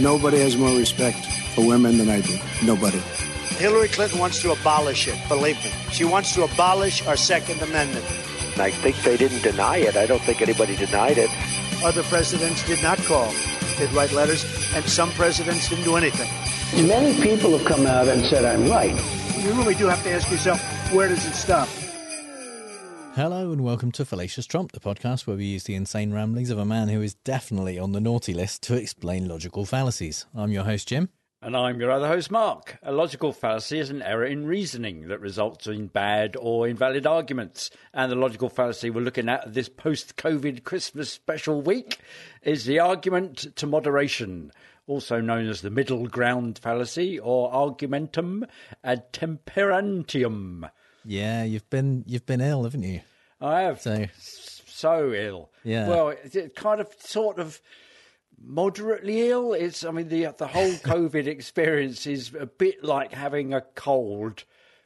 Nobody has more respect for women than I do. Nobody. Hillary Clinton wants to abolish it, believe me. She wants to abolish our Second Amendment. I think they didn't deny it. I don't think anybody denied it. Other presidents did not call, did write letters, and some presidents didn't do anything. Many people have come out and said I'm right. You really do have to ask yourself, where does it stop? Hello and welcome to Fallacious Trump, the podcast where we use the insane ramblings of a man who is definitely on the naughty list to explain logical fallacies. I'm your host, Jim. And I'm your other host, Mark. A logical fallacy is an error in reasoning that results in bad or invalid arguments. And the logical fallacy we're looking at this post COVID Christmas special week is the argument to moderation, also known as the middle ground fallacy or argumentum ad temperantium. Yeah, you've been you've been ill, haven't you? I have. So so ill. Yeah. Well, it kind of sort of moderately ill. It's I mean the the whole COVID experience is a bit like having a cold,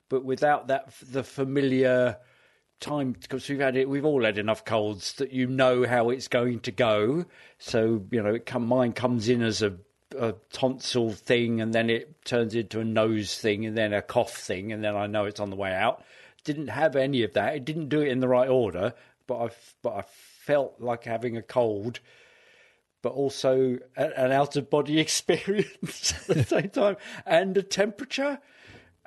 but without that the familiar time because we've had it. We've all had enough colds that you know how it's going to go. So you know, it come mine comes in as a a tonsil thing, and then it turns into a nose thing, and then a cough thing, and then I know it's on the way out. Didn't have any of that. It didn't do it in the right order, but I but I felt like having a cold, but also an out of body experience at the same time, and a temperature,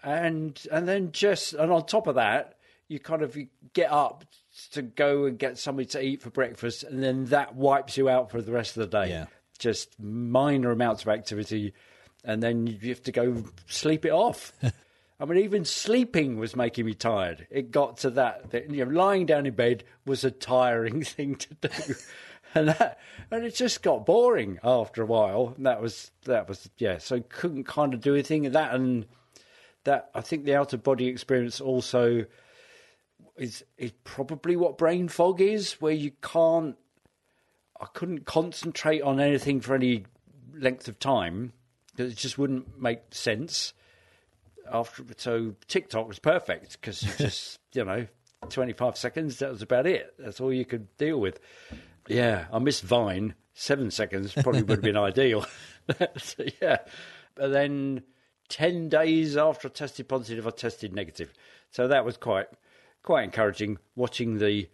and and then just and on top of that, you kind of get up to go and get something to eat for breakfast, and then that wipes you out for the rest of the day Yeah. Just minor amounts of activity, and then you have to go sleep it off. I mean, even sleeping was making me tired. It got to that, that you know, lying down in bed was a tiring thing to do, and that, and it just got boring after a while. And that was that was yeah. So couldn't kind of do anything. And that and that I think the out of body experience also is is probably what brain fog is, where you can't I couldn't concentrate on anything for any length of time because it just wouldn't make sense. After so TikTok was perfect because you just you know twenty five seconds that was about it. That's all you could deal with. Yeah, I missed Vine. Seven seconds probably would have been ideal. so, yeah, but then ten days after I tested positive, I tested negative. So that was quite quite encouraging. Watching the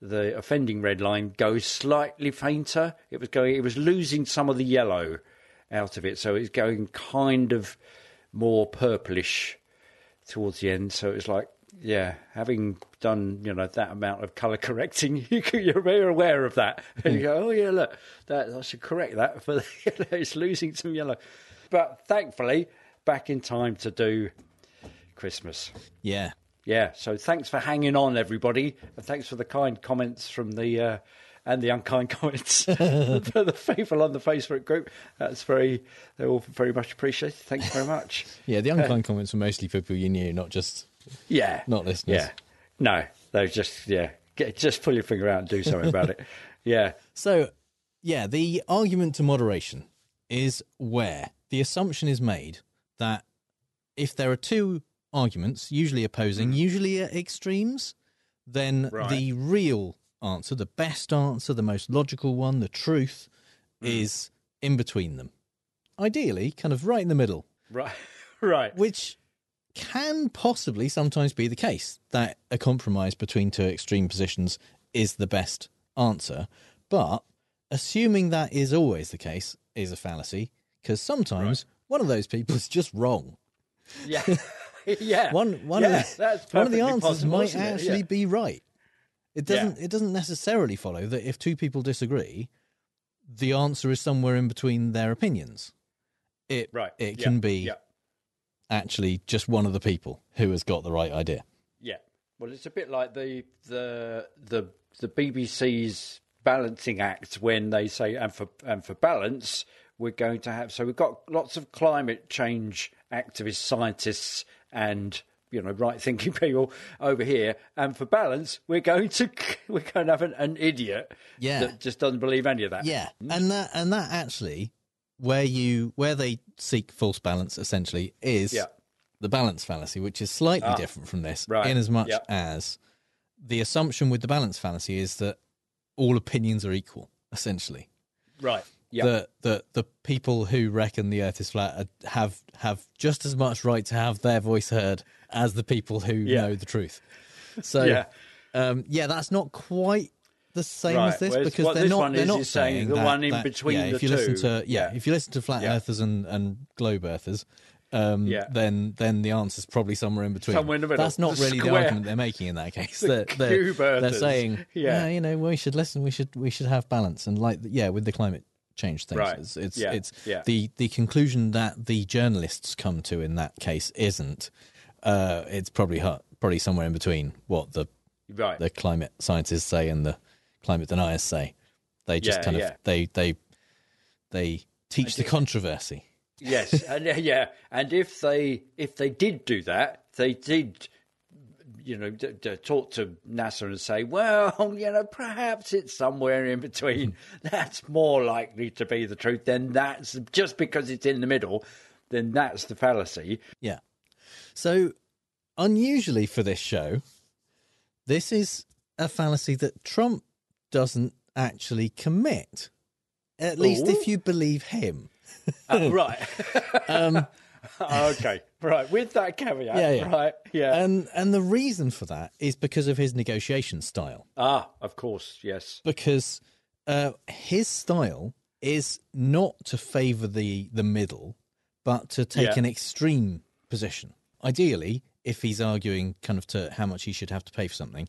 the offending red line go slightly fainter. It was going. It was losing some of the yellow out of it, so it's going kind of more purplish towards the end. So it's like, yeah, having done you know that amount of color correcting, you're very aware of that, and you go, oh yeah, look, that I should correct that for. It's losing some yellow, but thankfully back in time to do Christmas. yeah, Yeah, so thanks for hanging on, everybody, and thanks for the kind comments from the uh, and the unkind comments for the faithful on the Facebook group. That's very they're all very much appreciated. Thank you very much. yeah. The unkind comments were mostly people you knew, not just Yeah, Not listeners. Yeah, no, they just yeah, get, just pull your finger out and do something about it. Yeah, So, yeah, the argument to moderation is where the assumption is made that if there are two arguments, usually opposing, mm. usually at extremes, then Right. the real answer, the best answer, the most logical one, the truth, mm. is in between them. Ideally, kind of right in the middle, right, right. which can possibly sometimes be the case that a compromise between two extreme positions is the best answer. But assuming that is always the case is a fallacy because sometimes one of those people is just wrong. Yeah, yeah. One one Yeah, of the, one of the answers possible, might actually Yeah. be right. It doesn't Yeah. it doesn't necessarily follow that if two people disagree, the answer is somewhere in between their opinions. It right. it can be actually just one of the people who has got the right idea. Yeah. Well, it's a bit like the the the the BBC's balancing act when they say and for and for balance we're going to have so we've got lots of climate change activists, scientists, and you know right thinking people over here, and for balance we're going to we're going to have an, an idiot Yeah. that just doesn't believe any of that. Yeah, hmm. and that and that actually, where you where they seek false balance essentially is Yeah. the balance fallacy, which is slightly ah. different from this, right. in as much Yeah. as the assumption with the balance fallacy is that all opinions are equal, essentially. Right. Yeah. that that the people who reckon the Earth is flat have have just as much right to have their voice heard as the people who Yeah. know the truth. So Yeah. um, yeah, that's not quite the same Right, as this whereas because they're this not. they're is, not saying the that- one in that- between yeah, the if you listen two. to yeah, Yeah. if you listen to flat earthers and, and globe earthers, um, Yeah. then then the answer's probably somewhere in between. Somewhere in the middle. That's not The really the argument they're making in that case. The They're, they're, they're saying, Yeah. yeah, you know, we should listen. We should we should have balance and like yeah, with the climate change things, Right. it's it's, Yeah. it's Yeah. the the conclusion that the journalists come to in that case isn't. Uh, it's probably probably somewhere in between what the Right. the climate scientists say and the climate deniers say. They just Yeah, kind of they they they teach the controversy. yes, and yeah, and if they if they did do that, they did, you know, d- d- talk to NASA and say, well, you know, perhaps it's somewhere in between. That's more likely to be the truth. Then that's just because it's in the middle. Then that's the fallacy. Yeah. So unusually for this show, this is a fallacy that Trump doesn't actually commit. At least Ooh. if you believe him. Uh, right. Um, okay. Right. With that caveat. Yeah, yeah. Right. Yeah. and and the reason for that is because of his negotiation style. ah, of course. Yes. because uh, his style is not to favour the the middle, but to take Yeah. an extreme position. Ideally, if he's arguing kind of to how much he should have to pay for something,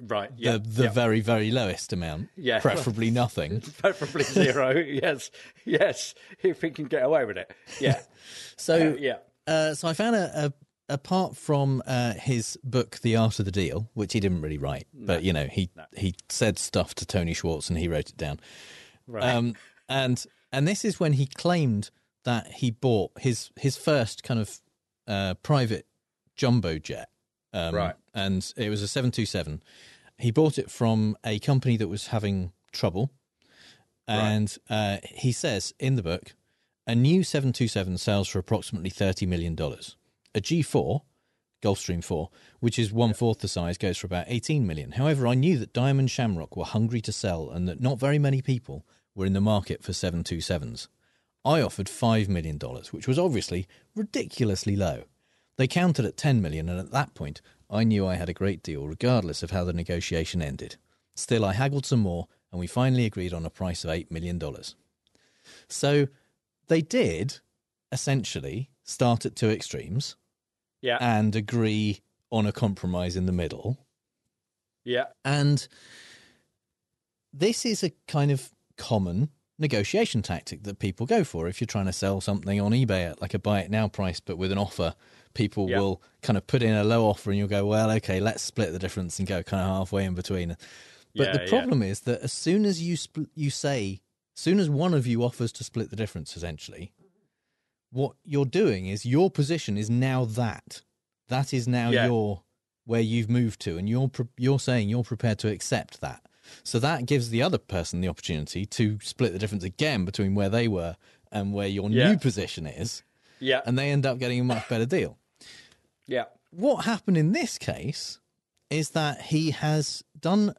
Right. Yeah. the the yeah. very very lowest amount, Yeah. preferably nothing. Preferably zero. yes. Yes. If he can get away with it. Yeah. So yeah. Uh, so I found a, a apart from uh, his book, The Art of the Deal, which he didn't really write, but you know he he said stuff to Tony Schwartz and he wrote it down. Right. Um, and and this is when he claimed that he bought his his first kind of uh, private jumbo jet. Um, Right. And it was a seven two seven. He bought it from a company that was having trouble, and uh, he says in the book, a new seven two seven sells for approximately thirty million dollars. A G four. Gulfstream 4, which is one fourth the size, goes for about 18 million. However, I knew that Diamond Shamrock were hungry to sell and that not very many people were in the market for 727s. I offered $5 million, which was obviously ridiculously low. They counted at 10 million, and at that point, I knew I had a great deal, regardless of how the negotiation ended. Still, I haggled some more, and we finally agreed on a price of $8 million. So they did essentially start at two extremes yeah. and agree on a compromise in the middle. yeah. And this is a kind of common negotiation tactic that people go for. If you're trying to sell something on eBay at like a buy it now price, but with an offer, people Yeah. will kind of put in a low offer and you'll go, well, okay, let's split the difference and go kind of halfway in between. But Yeah, the yeah. problem is that as soon as you spl- you say, as soon as one of you offers to split the difference, essentially, what you're doing is your position is now that. That is now Yeah. your where you've moved to, and you're pre- you're saying you're prepared to accept that. So that gives the other person the opportunity to split the difference again between where they were and where your Yeah. new position is, Yeah. and they end up getting a much better deal. Yeah. What happened in this case is that he has done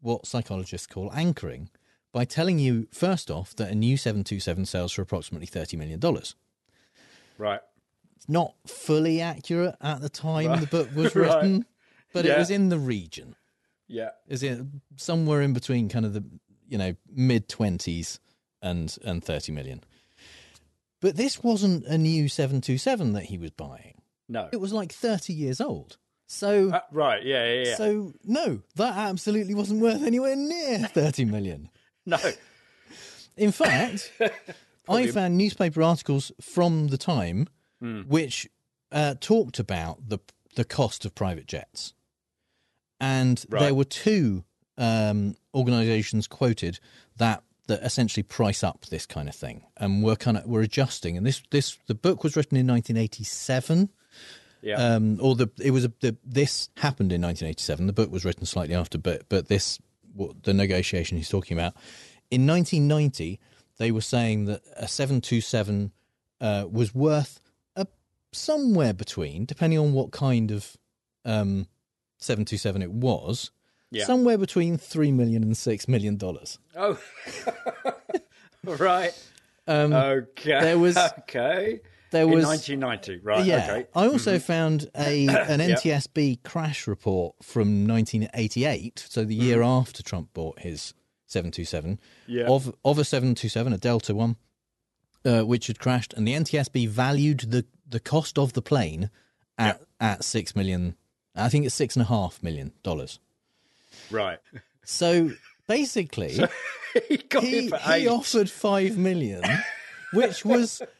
what psychologists call anchoring by telling you first off that a new 727 sells for approximately $30 million. Right. It's not fully accurate at the time Right. the book was Right. written, but it was in the region. Yeah. Is it somewhere in between kind of the you know mid 20s and and 30 million. But this wasn't a new 727 that he was buying. No. It was like 30 years old. So Uh, right. Yeah. Yeah. Yeah. so no, that absolutely wasn't worth anywhere near 30 million. no. In fact, I found newspaper articles from the time Hmm. which uh, talked about the the cost of private jets, and Right. there were two um, organisations quoted that that essentially price up this kind of thing, and we're kind of we're adjusting. And this this the book was written in 1987. Yeah. Um, or the it was a, the this happened in 1987. The book was written slightly after, but but this what the negotiation he's talking about in 1990 they were saying that a 727 uh, was worth a somewhere between, depending on what kind of um, 727 it was, Yeah. somewhere between three million and six million dollars. oh. right. okay. there was- okay. There was in was- 1990. Right. yeah. Okay. I also found a an NTSB crash report from 1988, so the year after Trump bought his 727, Yeah. of of a 727, a Delta one, uh, which had crashed, and the NTSB valued the the cost of the plane at at six million. I think it's six and a half million dollars. Right. So basically, he got he, for he offered five million, which was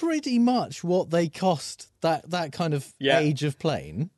pretty much what they cost that that kind of Yeah. age of plane,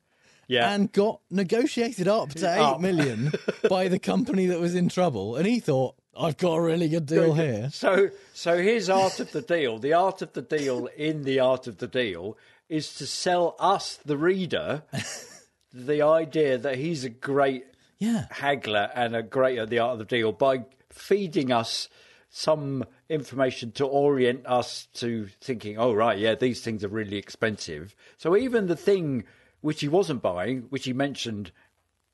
yeah. and got negotiated up to eight Up. million by the company that was in trouble. And he thought, "I've got a really good deal here." So, so his art of the deal, the art of the deal in the art of the deal, is to sell us, the reader, the idea that he's a great Yeah, haggler and a great at the art of the deal by feeding us some information to orient us to thinking, oh right, yeah, these things are really expensive. So even the thing which he wasn't buying, which he mentioned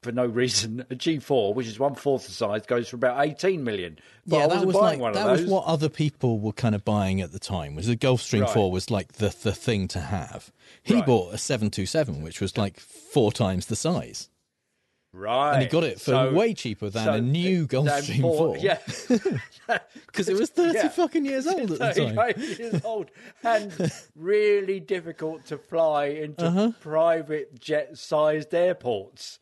for no reason, a G4, which is one fourth the size, goes for about eighteen million. But yeah, that was like one that of those. was what other people were kind of buying at the time. Was the Gulfstream Right. Four was like the the thing to have. He Right. bought a seven two seven, which was like four times the size. Right. And he got it for So- way cheaper than so a new Gulfstream four- 4. Yeah. Because it was 30 Yeah. fucking years old at the time. 38 years old and really difficult to fly into Uh-huh. private jet sized airports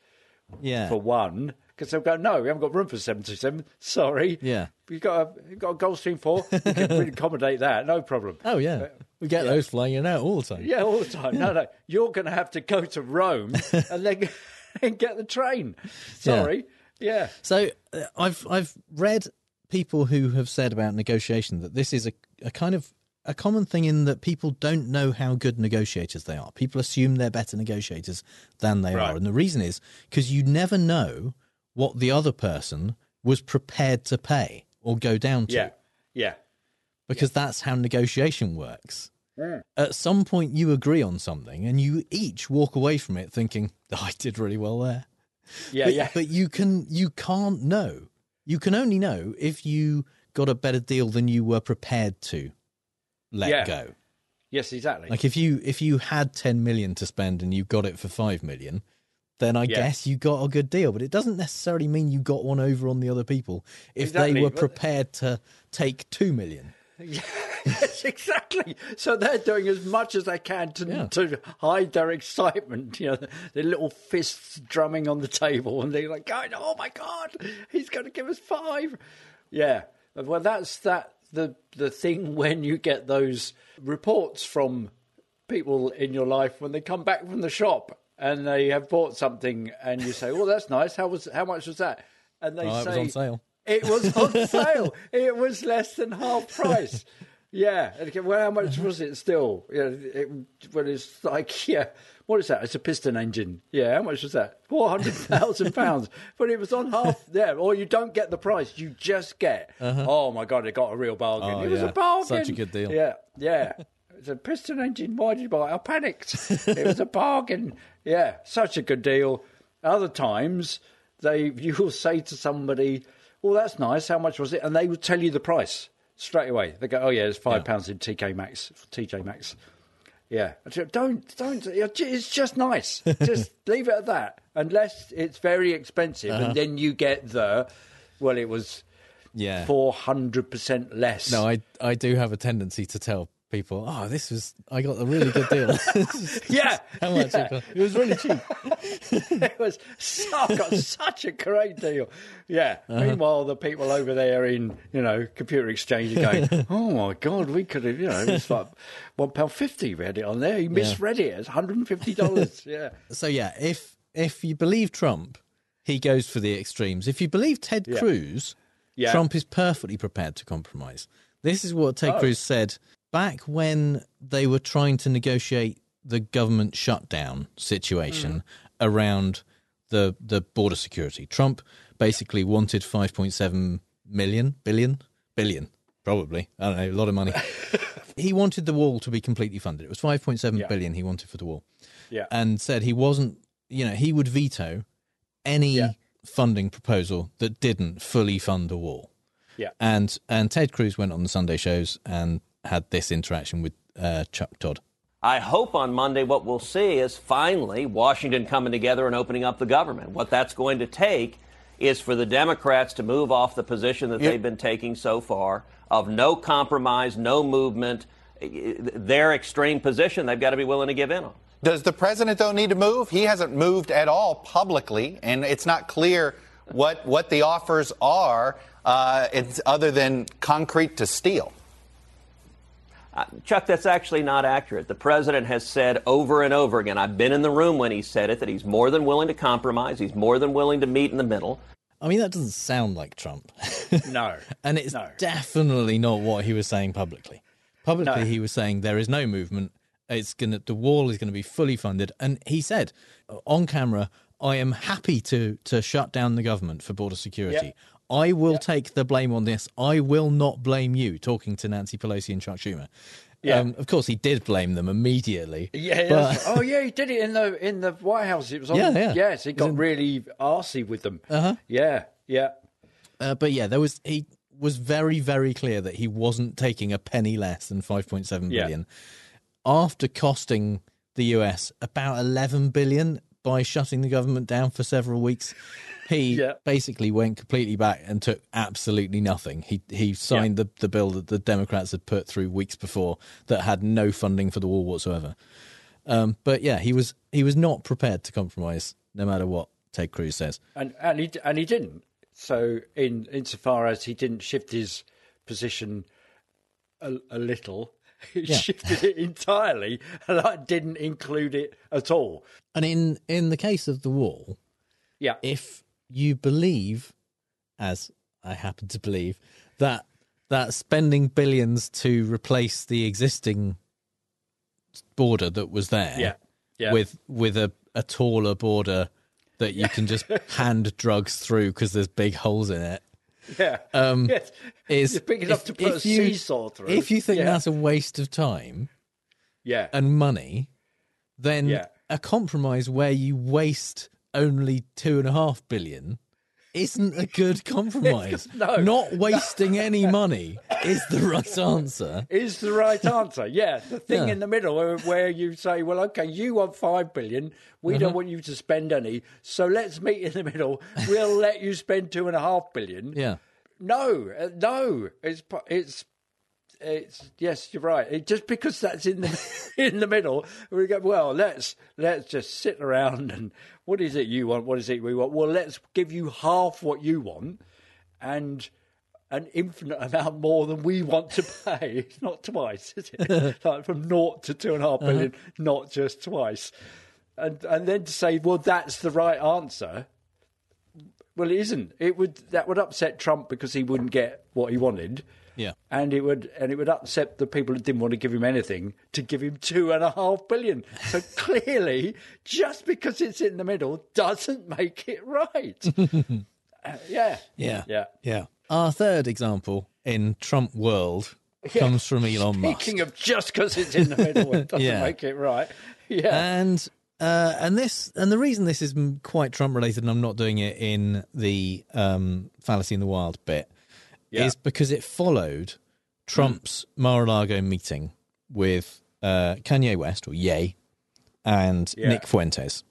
Yeah. for one. Because they'll go, no, we haven't got room for 77. Sorry. Yeah. You've got a, you've got a Gulfstream 4. We can really accommodate that. No problem. Oh, yeah. We get those flying in out all the time. Yeah, all the time. No, no. You're going to have to go to Rome and then and get the train. Sorry. Yeah. So uh, I've I've read people who have said about negotiation that this is a, a kind of a common thing in that people don't know how good negotiators they are. People assume they're better negotiators than they Right. are, and the reason is because you never know what the other person was prepared to pay or go down to. Yeah. Yeah. because that's how negotiation works. At some point, you agree on something, and you each walk away from it thinking, oh, "I did really well there." Yeah. but, yeah. but you can you can't know. You can only know if you got a better deal than you were prepared to let Yeah. go. yes, exactly. Like if you if you had ten million to spend and you got it for five million, then I Yeah. guess you got a good deal. But it doesn't necessarily mean you got one over on the other people if Exactly, they were prepared to take two million. Yes, exactly. So they're doing as much as they can to Yeah. to hide their excitement. You know, their little fists drumming on the table, and they're like, going, "Oh my god, he's going to give us five. Yeah. Well, that's that. The the thing when you get those reports from people in your life when they come back from the shop and they have bought something, and you say, "Well, that's nice. How was how much was that?" And they Oh, it say was on sale. It was on sale. It was less than half price. Yeah. Well, how much was it still? Yeah, it, well, it's like, yeah, what is that? It's a piston engine. Yeah, how much was that? £400,000. but it was on half there. Or you don't get the price. You just get, uh-huh. oh my God, it got a real bargain. Oh, it was yeah. a bargain. Such a good deal. Yeah, yeah. It's a piston engine. Why did you buy it? I panicked. it was a bargain. Yeah, such a good deal. Other times, they you will say to somebody, "Well, that's nice. How much was it?" And they would tell you the price straight away. They go, "Oh yeah, it's five pounds in TK Maxx, TJ Maxx." Yeah, don't don't. It's just nice. Just leave it at that, unless it's very expensive, Uh-huh. and then you get the. Well, it was Yeah. four hundred percent less. No, I I do have a tendency to tell people, "Oh, this was I got a really good deal." yeah, How much yeah. it cost? It was really cheap. it was so, I got such a great deal. Yeah. Uh-huh. Meanwhile, the people over there in you know computer exchange are going, "Oh my god, we could have you know it's like one pound fifty. We had it on there. You misread it. It's one hundred and fifty dollars. yeah. So yeah, if if you believe Trump, he goes for the extremes. If you believe Ted Cruz, Yeah. Trump is perfectly prepared to compromise. This is what Ted Oh. Cruz said back when they were trying to negotiate the government shutdown situation Mm. around the the border security. Trump basically wanted 5.7 million billion billion probably. I don't know, a lot of money. he wanted the wall to be completely funded. It was 5.7 Yeah. billion he wanted for the wall Yeah. and said he wasn't, you know, he would veto any Yeah. funding proposal that didn't fully fund the wall. Yeah. And and Ted Cruz went on the Sunday shows and had this interaction with uh, Chuck Todd. I hope on Monday what we'll see is finally Washington coming together and opening up the government. What that's going to take is for the Democrats to move off the position that they've been taking so far of no compromise, no movement. Their extreme position, they've got to be willing to give in on. Does the president, though, need to move? He hasn't moved at all publicly, and it's not clear what, what the offers are uh, it's other than concrete to steel. Uh, Chuck, that's actually not accurate. The president has said over and over again, I've been in the room when he said it, that he's more than willing to compromise. He's more than willing to meet in the middle. I mean, that doesn't sound like Trump. No. and it's No. definitely not what he was saying publicly. Publicly, No. he was saying there is no movement. It's gonna the wall is going to be fully funded, and he said uh, on camera, "I am happy to to shut down the government for border security. Yep. I will take the blame on this. I will not blame you." Talking to Nancy Pelosi and Chuck Schumer. Yeah. Um, of course, he did blame them immediately. Yeah. but- oh, yeah. He did it in the in the White House. It was on. Yeah, yeah. Yes, he got in- really arsey with them. Uh-huh. Yeah. Yeah. Uh, but yeah, there was he was very very clear that he wasn't taking a penny less than five point seven billion Yeah. after costing the US about 11 billion by shutting the government down for several weeks. He Yeah. basically went completely back and took absolutely nothing. He he signed the, the bill that the Democrats had put through weeks before that had no funding for the wall whatsoever. Um, but yeah, he was he was not prepared to compromise no matter what Ted Cruz says. and and he and he didn't. So in insofar as he didn't shift his position a, a little, he Yeah. shifted it entirely, and I didn't include it at all. And in in the case of the wall, Yeah, if you believe, as I happen to believe, that that spending billions to replace the existing border that was there yeah, yeah. with with a, a taller border that you can just hand drugs through because there's big holes in it yeah, um, yes, is it's big enough if- to put a you- seesaw through. if you think yeah. that's a waste of time yeah, and money then Yeah. a compromise where you waste only two and a half billion isn't a good compromise. No. Not wasting any money is the right answer. is the right answer. Yeah, the thing Yeah. in the middle where, where you say, "Well, okay, you want five billion, we Uh-huh. don't want you to spend any, so let's meet in the middle. We'll let you spend two and a half billion. Yeah. No, uh, no, it's it's it's yes, you're right. It, just because that's in the in the middle, we go well. Let's let's just sit around and what is it you want? What is it we want? Well, let's give you half what you want, and an infinite amount more than we want to pay. It's not twice, is it? like from naught to two and a half billion, uh-huh. not just twice. And and then to say, well, that's the right answer. Well, it isn't. It would that would upset Trump because he wouldn't get what he wanted, Yeah. and it would and it would upset the people who didn't want to give him anything to give him two and a half billion. So clearly, just because it's in the middle doesn't make it right. Uh, yeah, Yeah. yeah. Yeah. Our third example in Trump world comes from Elon Musk. Speaking of just because it's in the middle, it doesn't Yeah. make it right. Yeah, and uh, and this and the reason this is quite Trump related, and I'm not doing it in the um, fallacy in the wild bit, Yeah. is because it followed Trump's Mar-a-Lago meeting with uh, Kanye West or Ye and Yeah. Nick Fuentes,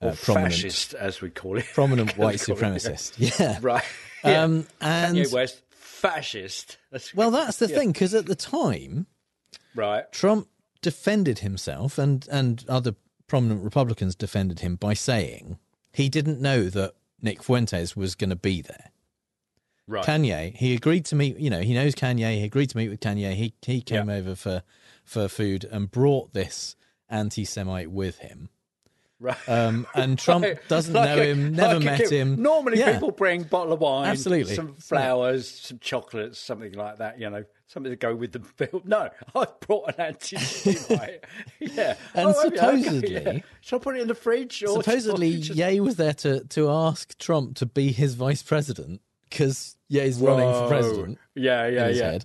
or uh, prominent fascist as we call it, prominent white Call it, yeah. supremacist. Yeah, right? Um, and Kanye West, fascist. That's well, that's the thing because at the time. right. Trump defended himself, and and other prominent Republicans defended him by saying he didn't know that Nick Fuentes was going to be there. Right. Kanye, he agreed to meet. You know, he knows Kanye. He agreed to meet with Kanye. He he came Yeah. over for for food and brought this anti-Semite with him. Right. Um, and Trump Like- doesn't like know a- him, never like met him. Normally, Yeah. people bring bottle of wine, Absolutely. some flowers, some chocolates, something like that. You know, something to go with the bill. No, I brought an anti-Semite. yeah, And Oh, you? Okay, supposedly- yeah. Should I put it in the fridge? Or Supposedly, just- Ye was there to to ask Trump to be his vice president because Ye's running for president. Yeah, yeah, yeah.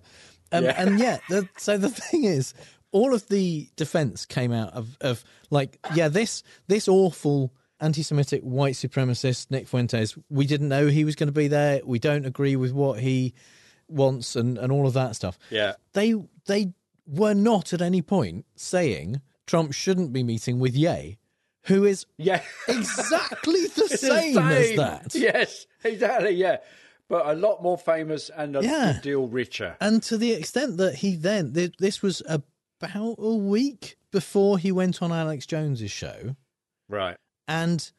Um, Yeah. And yeah, the, so the thing is, all of the defense came out of, of like, yeah, this this awful anti-Semitic white supremacist Nick Fuentes. We didn't know he was going to be there. We don't agree with what he wants and, and all of that stuff. Yeah. They they were not at any point saying Trump shouldn't be meeting with Ye, who is Yeah. exactly the It's same, as that. Yes, exactly. Yeah, but a lot more famous and a Yeah. good deal richer. And to the extent that he then this was about a week before he went on Alex Jones's show Right. and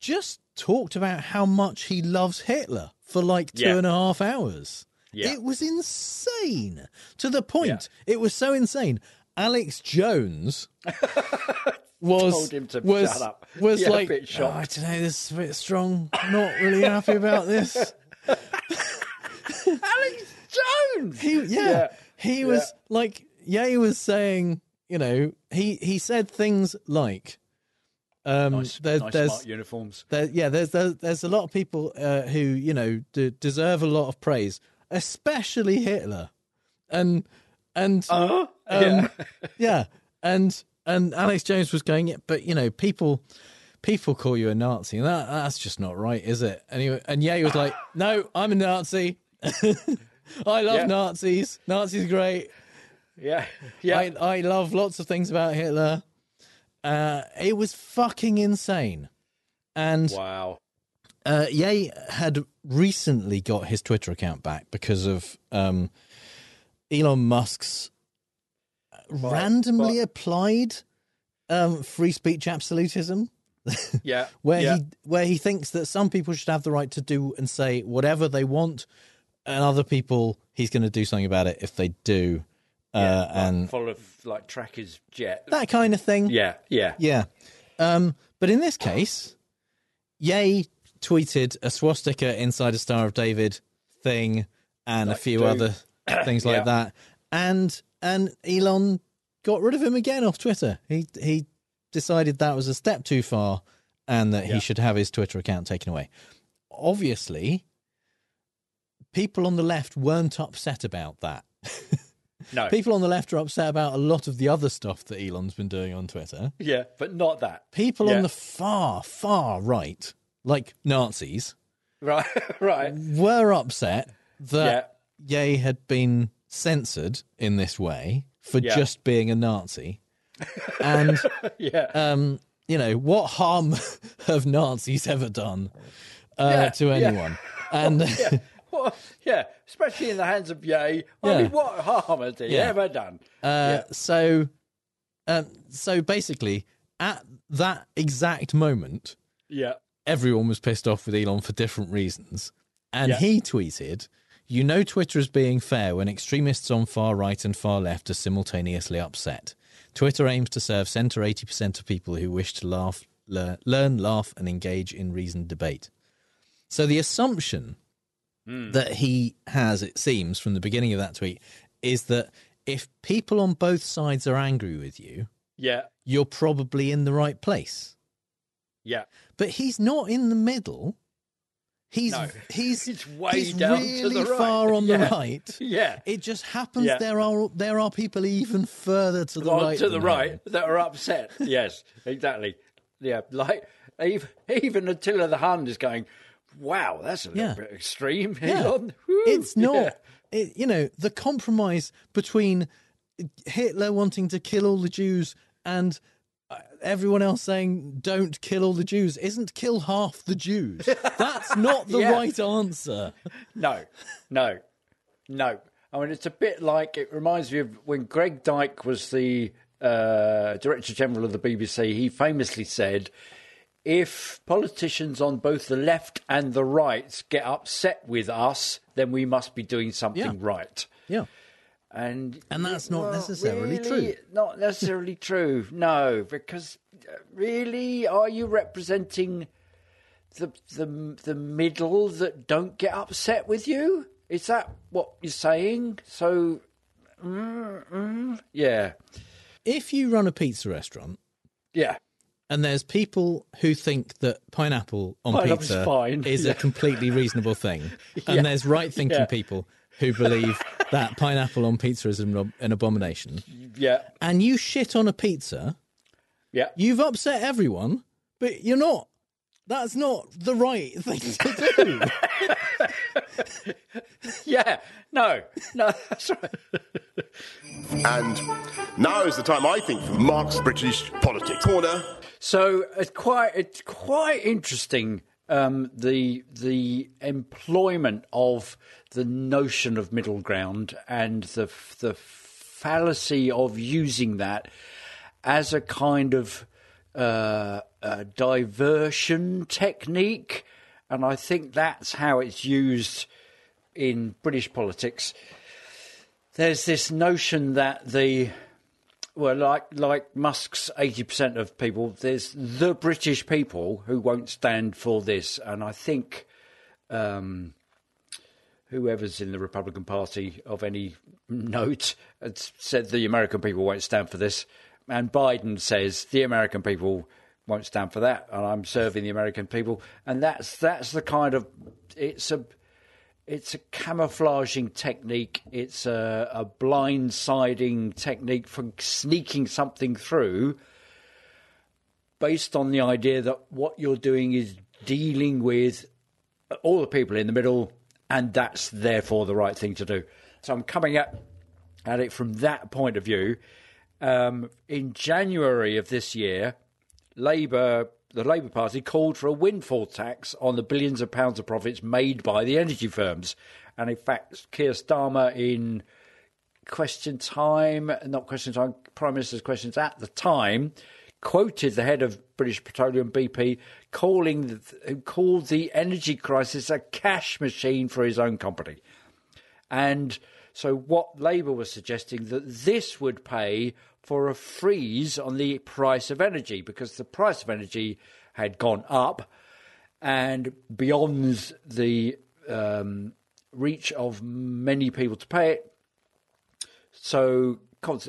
just talked about how much he loves Hitler for like two Yeah. and a half hours. Yeah. It was insane to the point. It was so insane. Alex Jones was Told him to was shut up. was Yeah, like, oh. I don't know, this is a bit strong. Not really happy about this. Alex Jones. He, yeah, Yeah. he was like, yeah, he was saying, you know, he he said things like, um, Nice, there's nice there's smart uniforms. there, yeah, there's, there's there's a lot of people uh, who you know d- deserve a lot of praise, especially Hitler, and and Uh-huh. um, Yeah. yeah, and and Alex Jones was going, yeah, but you know, people people call you a Nazi, that that's just not right, is it? And he, and Ye was like, no, I'm a Nazi. I love Yeah. Nazis. Nazis are great. Yeah. Yeah. I I love lots of things about Hitler. Uh, it was fucking insane, and wow. uh, Ye had recently got his Twitter account back because of um, Elon Musk's randomly but- applied um, free speech absolutism, Yeah. where yeah. he where he thinks that some people should have the right to do and say whatever they want, and other people he's going to do something about it if they do, uh, like and full of like trackers jet. that kind of thing. Yeah. Yeah. Yeah. Um, but in this case, Ye tweeted a swastika inside a Star of David thing and a few do. other things like Yeah. that. And and Elon got rid of him again off Twitter. He he decided that was a step too far and that Yeah. he should have his Twitter account taken away. Obviously, people on the left weren't upset about that. No. People on the left are upset about a lot of the other stuff that Elon's been doing on Twitter. Yeah, but not that. People Yeah. on the far, far right, like Nazis, Right. right. were upset that Ye had been censored in this way for Yeah. just being a Nazi. And, Yeah. um, you know, what harm have Nazis ever done uh, Yeah, to yeah. anyone? And yeah. Well, yeah, especially in the hands of Ye. I Yeah. mean, what harm has he Yeah. ever done? Uh, So, um, so basically, at that exact moment, Yeah. everyone was pissed off with Elon for different reasons, and Yeah. he tweeted, "You know, Twitter is being fair when extremists on far right and far left are simultaneously upset. Twitter aims to serve eighty percent of people who wish to laugh, learn, learn, laugh, and engage in reasoned debate." So the assumption hmm. that he has, it seems, from the beginning of that tweet, is that if people on both sides are angry with you, Yeah. you're probably in the right place. Yeah. But he's not in the middle. He's No. he's He's way he's down to really the right. far on Yeah. the right. Yeah. It just happens Yeah. there are there are people even further to the On right. to the right him. that are upset. yes, exactly. Yeah, like even, even Attila the Hun is going, wow, that's a little Yeah. bit extreme. Yeah. It's not. It, you know the compromise between Hitler wanting to kill all the Jews and everyone else saying don't kill all the Jews isn't kill half the Jews. That's not the Yeah. right answer. No, no, no. I mean, it's a bit like it reminds me of when Greg Dyke was the uh, Director General of the BBC. He famously said, "If politicians on both the left and the right get upset with us, then we must be doing something Yeah. right." Yeah. And And that's not well, necessarily really, true. Not necessarily true. No, because uh, really, are you representing the the the middle that don't get upset with you? Is that what you're saying? So, mm, mm, yeah, If you run a pizza restaurant yeah, and there's people who think that pineapple on Pineapple's pizza fine. is Yeah. a completely reasonable thing, and Yeah. there's right thinking Yeah. people who believe that pineapple on pizza is an, an abomination, yeah, and you shit on a pizza, yeah. you've upset everyone, but you're not. That's not the right thing to do. yeah, no, no, that's right. And now is the time, I think, for Mark's British politics corner. So it's quite it's quite interesting um, the the employment of the notion of middle ground and the the fallacy of using that as a kind of uh, a diversion technique, and I think that's how it's used in British politics. There's this notion that the well, like like Musk's eighty percent of people, there's the British people who won't stand for this, and I think um, whoever's in the Republican Party of any note said the American people won't stand for this, and Biden says the American people won't stand for that, and I'm serving the American people, and that's that's the kind of it's a it's a camouflaging technique. It's a, a blindsiding technique for sneaking something through based on the idea that what you're doing is dealing with all the people in the middle, and that's therefore the right thing to do. So I'm coming at, at it from that point of view. Um, in January of this year, Labour the Labour Party called for a windfall tax on the billions of pounds of profits made by the energy firms. And in fact, Keir Starmer in Question Time, not Question Time, Prime Minister's Questions at the time, quoted the head of British Petroleum BP calling called the energy crisis a cash machine for his own company. And so what Labour was suggesting that this would pay for a freeze on the price of energy because the price of energy had gone up and beyond the um, reach of many people to pay it. So,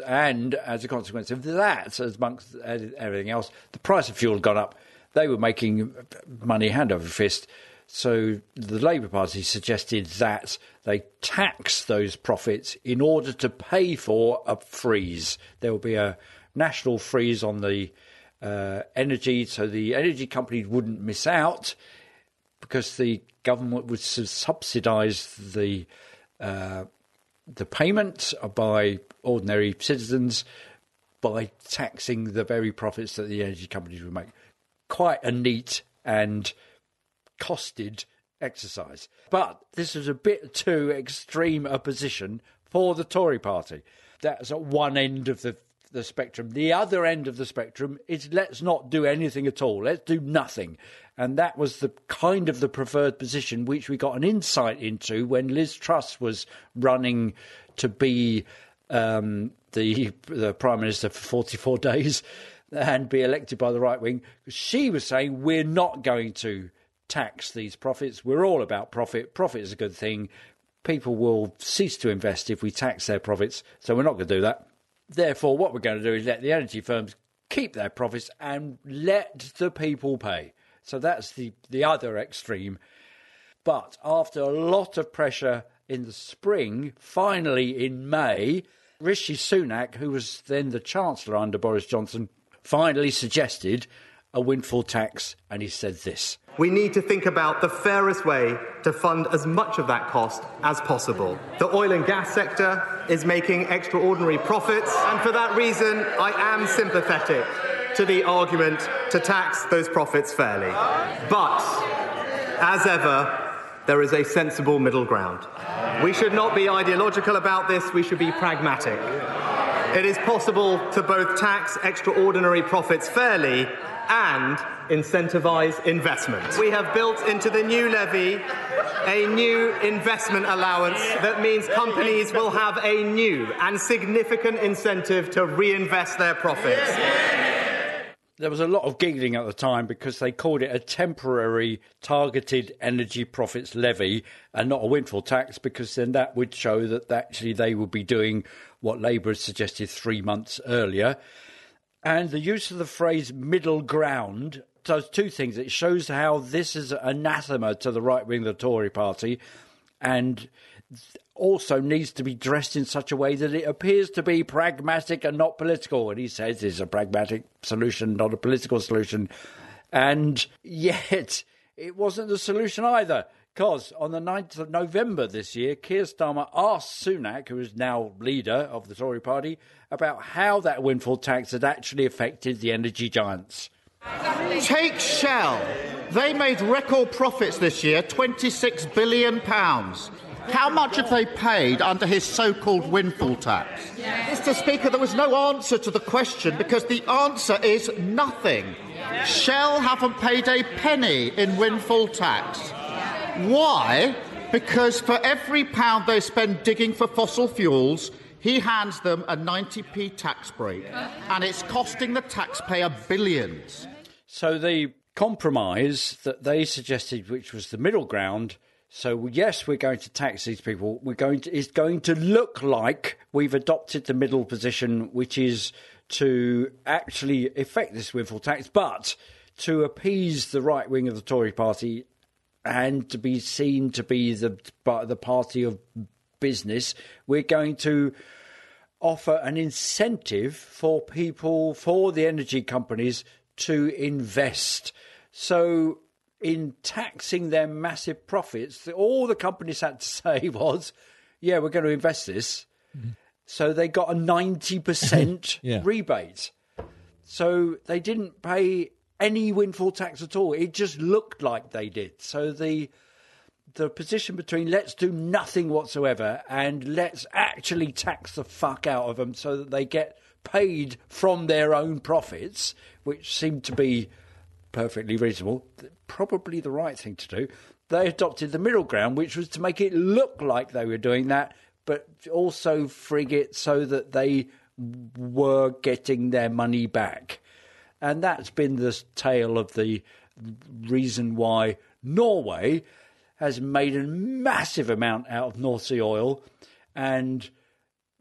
and as a consequence of that, as amongst everything else, the price of fuel had gone up. They were making money hand over fist. So the Labour Party suggested that they tax those profits in order to pay for a freeze. There will be a national freeze on the uh, energy, so the energy companies wouldn't miss out because the government would subsidise the uh, the payment by ordinary citizens by taxing the very profits that the energy companies would make. Quite a neat and costed exercise. But this is a bit too extreme a position for the Tory party. That's at one end of the the spectrum. The other end of the spectrum is let's not do anything at all. Let's do nothing. And that was the kind of the preferred position which we got an insight into when Liz Truss was running to be um, the the prime minister for 44 days and be elected by the right wing. She was saying we're not going to tax these profits. We're all about profit. Profit is a good thing. People will cease to invest if we tax their profits. So we're not going to do that. Therefore, what we're going to do is let the energy firms keep their profits and let the people pay. So that's the, the other extreme. But after a lot of pressure in the spring, finally in May, Rishi Sunak, who was then the Chancellor under Boris Johnson, finally suggested a windfall tax, and he said this. We need to think about the fairest way to fund as much of that cost as possible. The oil and gas sector is making extraordinary profits, and for that reason, I am sympathetic to the argument to tax those profits fairly. But, as ever, there is a sensible middle ground. We should not be ideological about this, we should be pragmatic. It is possible to both tax extraordinary profits fairly and incentivise investment. We have built into the new levy a new investment allowance that means companies will have a new and significant incentive to reinvest their profits. There was a lot of giggling at the time because they called it a temporary targeted energy profits levy and not a windfall tax because then that would show that actually they would be doing what Labour had suggested three months earlier. And the use of the phrase middle ground does two things. It shows how this is anathema to the right wing of the Tory party and also needs to be dressed in such a way that it appears to be pragmatic and not political. And he says it's a pragmatic solution, not a political solution. And yet, it wasn't the solution either Because on the 9th of November this year, Keir Starmer asked Sunak, who is now leader of the Tory party, about how that windfall tax had actually affected the energy giants. Take Shell. They made record profits this year, £26 billion. How much have they paid under his so called windfall tax? Mr. Speaker, there was no answer to the question because the answer is nothing. Shell haven't paid a penny in windfall tax. Why? Because for every pound they spend digging for fossil fuels, he hands them a 90p tax break, and it's costing the taxpayer billions. So the compromise that they suggested, which was the middle ground, so yes, we're going to tax these people. We're going to. It's going to look like we've adopted the middle position, which is to actually effect this windfall tax, but to appease the right wing of the Tory party and to be seen to be the the party of business. We're going to offer an incentive for people for the energy companies to invest. So in taxing their massive profits, all the companies had to say was, "Yeah, we're going to invest this." Mm-hmm. So they got a ninety percent Yeah. rebate. So they didn't pay any windfall tax at all. It just looked like they did. So the the position between let's do nothing whatsoever and let's actually tax the fuck out of them so that they get paid from their own profits, which seemed to be perfectly reasonable, probably the right thing to do. They adopted the middle ground, which was to make it look like they were doing that, but also frig it so that they were getting their money back. And that's been the tale of the reason why Norway has made a massive amount out of North Sea oil and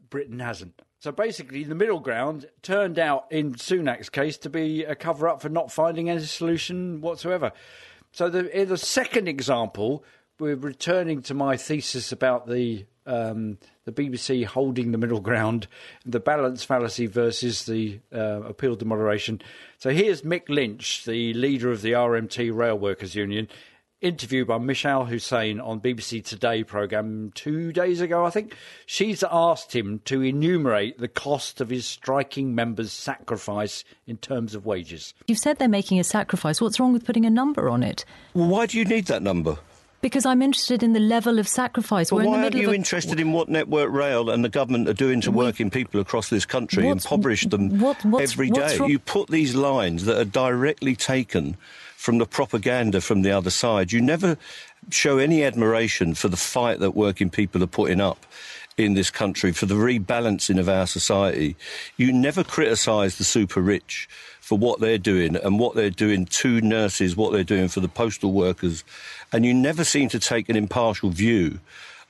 Britain hasn't. So basically, the middle ground turned out in Sunak's case to be a cover up for not finding any solution whatsoever. So, the, in the second example, we're returning to my thesis about the um, the BBC holding the middle ground, the balance fallacy versus the uh, appeal to moderation. So here's Mick Lynch, the leader of the RMT Rail Workers Union, interviewed by Mishal Husain on BBC Today programme two days ago, I think. She's asked him to enumerate the cost of his striking members' sacrifice in terms of wages. You've said they're making a sacrifice. What's wrong with putting a number on it? Well, why do you need that number? Because I'm interested in the level of sacrifice. But We're in why the aren't you a- interested in what Network Rail and the government are doing to working people across this country, What's- impoverish them what- what's- every what's day? You put these lines that are directly taken from the propaganda from the other side. You never show any admiration for the fight that working people are putting up in this country, for the rebalancing of our society. You never criticise the super rich for what they're doing and what they're doing to nurses, what they're doing for the postal workers. And you never seem to take an impartial view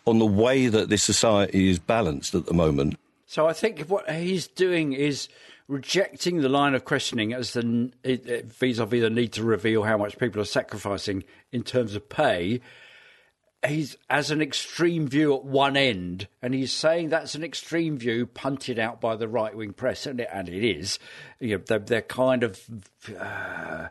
on the way that this society is balanced at the moment. So I think what he's doing is rejecting the line of questioning as the vis a vis the need to reveal how much people are sacrificing in terms of pay. He's as an extreme view at one end, and he's saying that's an extreme view punted out by the right wing press, and it, and it is. You know, they're, they're kind of uh,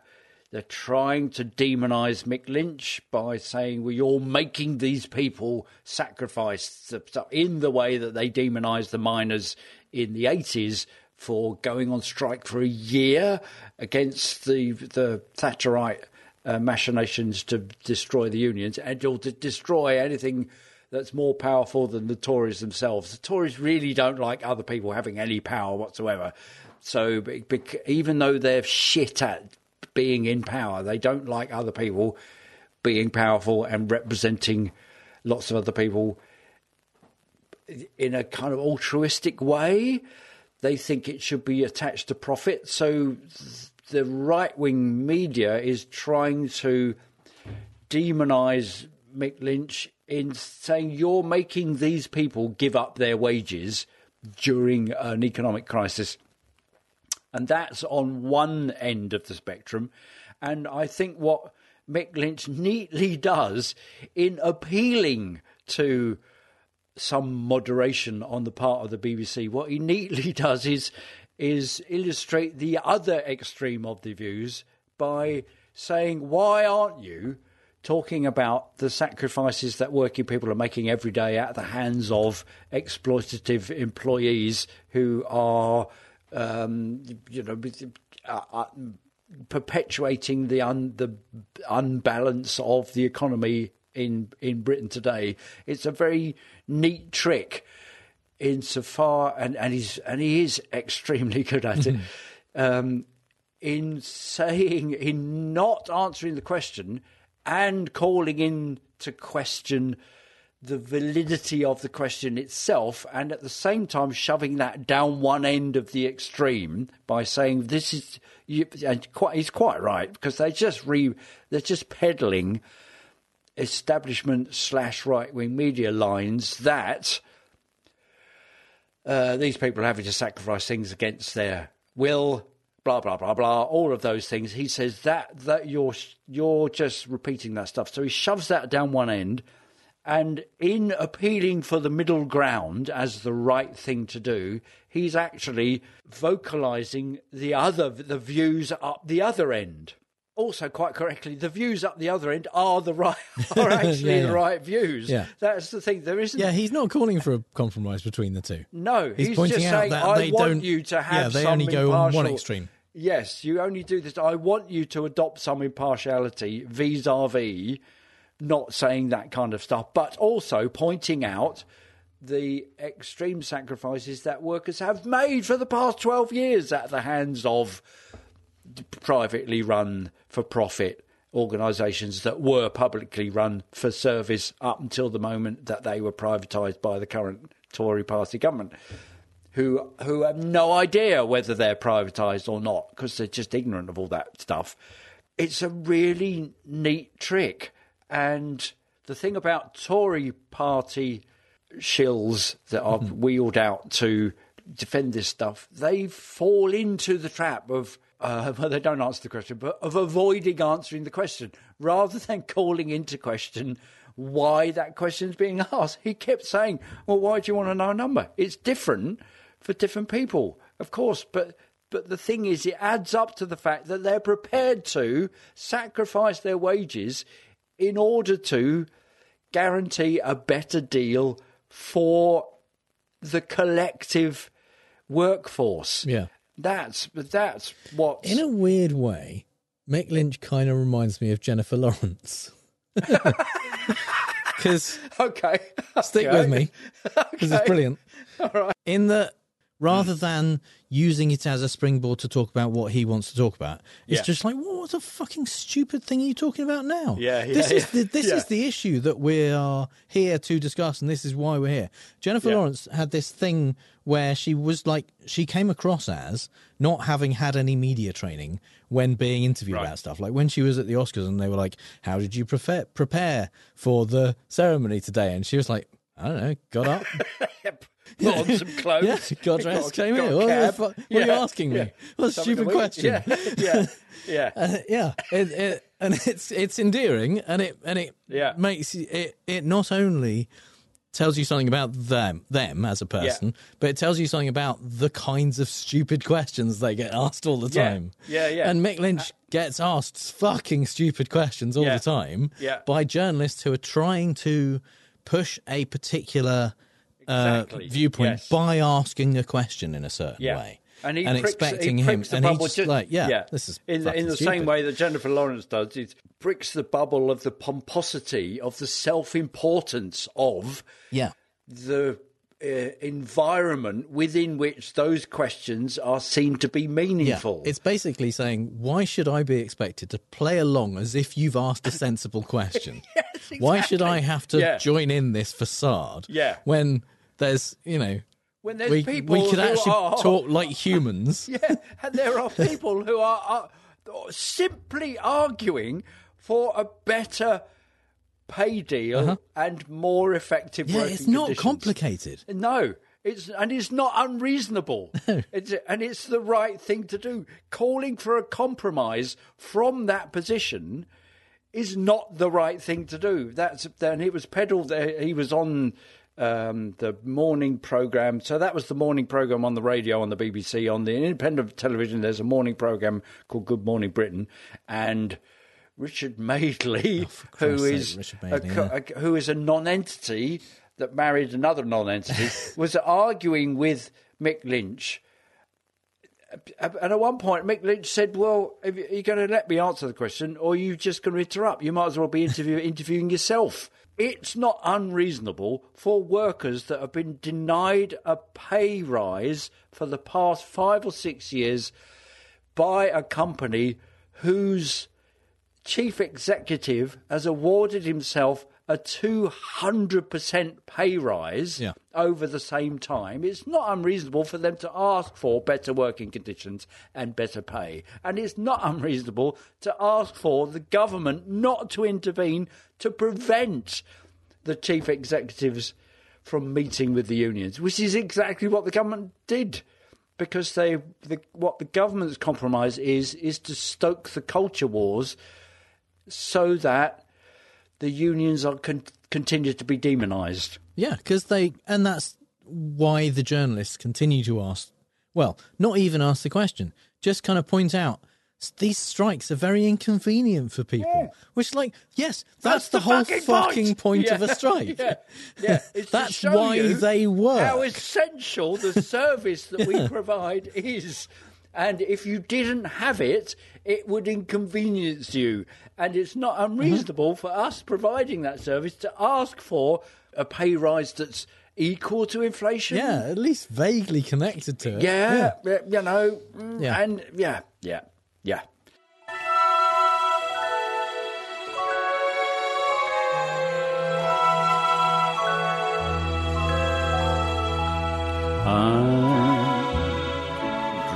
they're trying to demonise Mick Lynch by saying, well, you're making these people sacrifice in the way that they demonised the miners in the 80s for going on strike for a year against the, the Thatcherite uh, machinations to destroy the unions and or to destroy anything that's more powerful than the Tories themselves. The Tories really don't like other people having any power whatsoever. So even though they're shit at being in power, they don't like other people being powerful and representing lots of other people in a kind of altruistic way. They think it should be attached to profit. So the right wing media is trying to demonize Mick Lynch in saying you're making these people give up their wages during an economic crisis. And that's on one end of the spectrum. And I think what Mick Lynch neatly does in appealing to some moderation on the part of the BBC, what he neatly does is is illustrate the other extreme of the views by saying, "Why aren't you talking about the sacrifices that working people are making every day at the hands of exploitative employees who are, um, you know, uh, uh, perpetuating the un, the unbalance of the economy in in Britain today. It's a very neat trick insofar and, and he's and he is extremely good at it. um, in saying in not answering the question and calling in to question the validity of the question itself, and at the same time shoving that down one end of the extreme by saying this is you, and quite, he's quite right because they just re they're just peddling establishment slash right wing media lines that uh, these people are having to sacrifice things against their will, blah blah blah blah, all of those things. He says that that you're you're just repeating that stuff. So he shoves that down one end, and in appealing for the middle ground as the right thing to do, he's actually vocalising the other the views up the other end also quite correctly, the views up the other end are the right are actually Yeah, the right views. Yeah. That's the thing. There isn't. Yeah, he's not calling for a compromise between the two. No, he's, he's pointing just out saying, that "I they want don't. you to have. yeah, they only go on one extreme. Yes, you only do this. I want you to adopt some impartiality vis-a-vis not saying that kind of stuff, but also pointing out the extreme sacrifices that workers have made for the past 12 years at the hands of privately run for profit organisations that were publicly run for service up until the moment that they were privatised by the current Tory party government, who who have no idea whether they're privatised or not because they're just ignorant of all that stuff. It's a really neat trick, and the thing about Tory party shills that are hmm. wheeled out to defend this stuff, they fall into the trap of, uh, well, they don't answer the question, but of avoiding answering the question rather than calling into question why that question's being asked. He kept saying, well, why do you want to know a number? It's different for different people, of course, but. But the thing is, it adds up to the fact that they're prepared to sacrifice their wages in order to guarantee a better deal for the collective workforce. Yeah. That's but that's what In a weird way, Mick Lynch kind of reminds me of Jennifer Lawrence. Because okay, stick Okay. with me, because it's brilliant. All right. In that, rather mm. than using it as a springboard to talk about what he wants to talk about, it's Yeah. just like, what a fucking stupid thing are you talking about now? Yeah, yeah, This is yeah. the, this is the issue that we are here to discuss, and this is why we're here. Jennifer. Lawrence had this thing where she was like, she came across as not having had any media training when being interviewed about stuff. Like when she was at the Oscars, and they were like, "How did you prepare prepare for the ceremony today?" And she was like, "I don't know, got up." Put on some clothes. Yeah, dressed, came got in. a What, fuck- what are you asking me? yeah. What a Something stupid question. Yeah, yeah, yeah. Uh, yeah, it, it, and it's it's endearing, and it and it Yeah. makes it it not only tells you something about them them as a person, but it tells you something about the kinds of stupid questions they get asked all the time. Yeah, yeah. And Mick Lynch gets asked fucking stupid questions all Yeah. the time Yeah. by journalists who are trying to push a particular uh, Exactly. viewpoint Yes. by asking a question in a certain Yeah. way. And, he pricks, expecting he him, the and he's just like, yeah, this is in the, in the stupid. same way that Jennifer Lawrence does. It bricks the bubble of the pomposity of the self-importance of Yeah. the uh, environment within which those questions are seen to be meaningful. Yeah, it's basically saying, why should I be expected to play along as if you've asked a sensible question? Why should I have to Yeah. join in this facade? Yeah. When there's, you know, when there's we, people we could who actually are, talk like humans. Yeah, and there are people who are, are simply arguing for a better pay deal and more effective Uh-huh. Yeah, working it's not conditions. complicated. No, it's and it's not unreasonable. it's, and it's the right thing to do. Calling for a compromise from that position is not the right thing to do. That's and it was peddled. uh, He was on um, the morning program. So that was the morning program on the radio on the BBC. On the independent television, there's a morning program called Good Morning Britain, and Richard Madeley, Oh, who sake, is a, Madeley, co- yeah. a- who is a non-entity that married another non-entity, was arguing with Mick Lynch. And at one point, Mick Lynch said, "Well, are you- going to let me answer the question, or you're just going to interrupt. You might as well be interview- interviewing yourself." It's not unreasonable for workers that have been denied a pay rise for the past five or six years by a company whose chief executive has awarded himself a 200% pay rise Yeah. over the same time. It's not unreasonable for them to ask for better working conditions and better pay. And it's not unreasonable to ask for the government not to intervene to prevent the chief executives from meeting with the unions, which is exactly what the government did. Because they, the, what the government's compromise is, is to stoke the culture wars so that the unions are con- continue to be demonised. Yeah, because they, and that's why the journalists continue to ask. Well, not even ask the question, just kind of point out these strikes are very inconvenient for people. Which, like, yes, that's, the, whole fucking fucking point, of a strike. Yeah, yeah. That's why they work. How essential the service that we provide is. And if you didn't have it, it would inconvenience you. And it's not Mm-hmm. unreasonable for us providing that service to ask for a pay rise that's equal to inflation. Yeah, at least vaguely connected to it. Yeah, yeah, you know, mm, Yeah. and yeah, yeah, yeah. I'm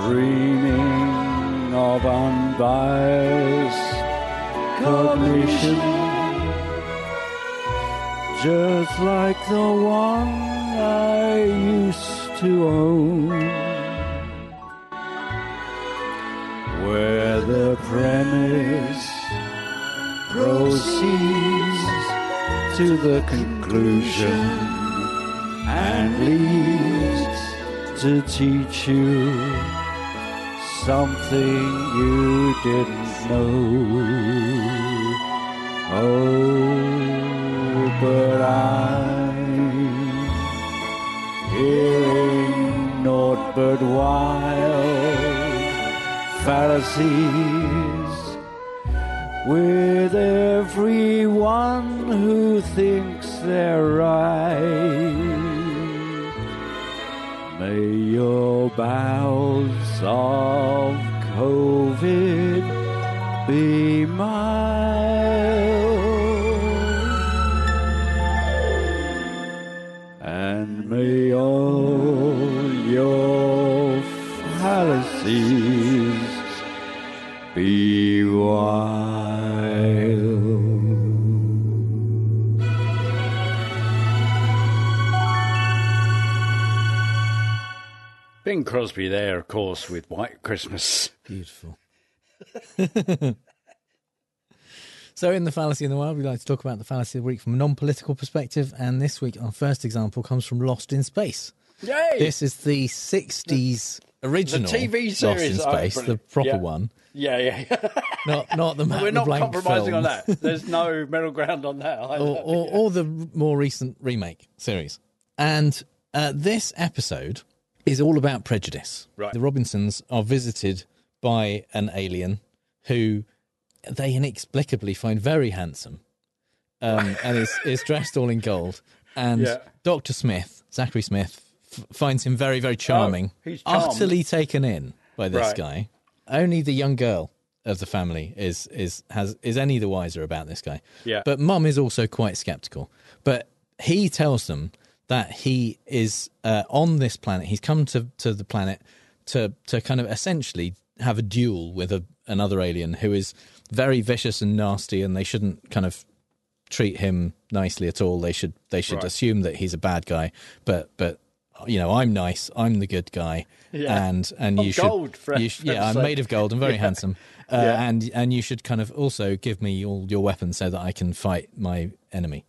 dreaming of unbiased cognition, just like the one I used to own, where the premise proceeds to the conclusion and leads to teach you something you didn't know. Oh, but I'm hearing naught but wild fallacies with everyone who thinks they're right. May your bowels of COVID be mild, Bing Crosby there, of course, with White Christmas. Beautiful. so, in the fallacy in the wild, we like to talk about the fallacy of the week from a non-political perspective, and this week our first example comes from Lost in Space. Yay! This is the '60s original TV series Lost in Oh, Space, the proper Yeah. one, Yeah, yeah. yeah. not not the We're not compromising film. on that. There's no middle ground on that. either. or, or, or the more recent remake series. And uh, this episode is all about prejudice. Right. The Robinsons are visited by an alien who they inexplicably find very handsome um, and is, is dressed all in gold. And Yeah. Dr. Smith, Zachary Smith, f- finds him very, very charming, Oh, he's charmed. utterly taken in by this Right. guy. Only the young girl of the family is is has is any the wiser about this guy. Yeah. But mum is also quite skeptical. But he tells them that he is uh, on this planet. He's come to, to the planet to to kind of essentially have a duel with a, another alien who is very vicious and nasty, and they shouldn't kind of treat him nicely at all. They should they should Right. assume that he's a bad guy. But but you know, I'm nice. I'm the good guy. Yeah. And and Of you should, gold, for you yeah, I'm sake. made of gold. I'm very Yeah. handsome. Uh, Yeah. And and you should kind of also give me all your weapons so that I can fight my enemy.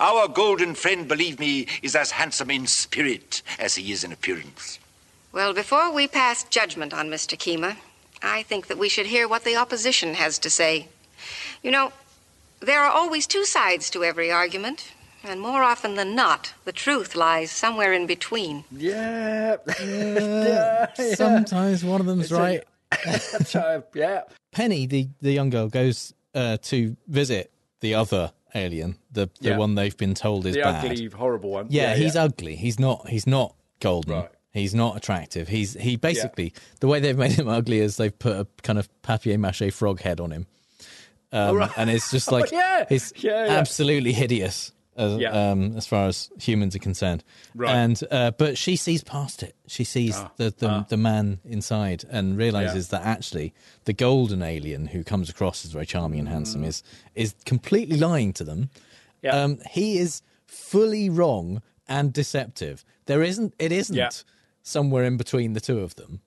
Our golden friend, believe me, is as handsome in spirit as he is in appearance. Well, before we pass judgment on Mr. Keema, I think that we should hear what the opposition has to say. You know, there are always two sides to every argument, and more often than not, the truth lies somewhere in between. Yeah. yeah. Sometimes one of them's It's right. So, yeah. Penny, the, the young girl, goes uh, to visit the other alien, the the Yeah. one they've been told is the bad. ugly, horrible one. Yeah, he's ugly. He's not. He's not golden. Right. He's not attractive. He's he basically the way they've made him ugly is they've put a kind of papier mâché frog head on him, um, Oh, right. and it's just Oh, like yeah. he's Yeah, yeah. absolutely hideous. As, Yeah. um, as far as humans are concerned, Right. and uh, but she sees past it. She sees Ah, the the, ah. the man inside and realizes that actually the golden alien who comes across as very charming and handsome is is completely lying to them. Mm. Yeah. Um, he is fully wrong and deceptive. There isn't. It isn't Yeah. somewhere in between the two of them.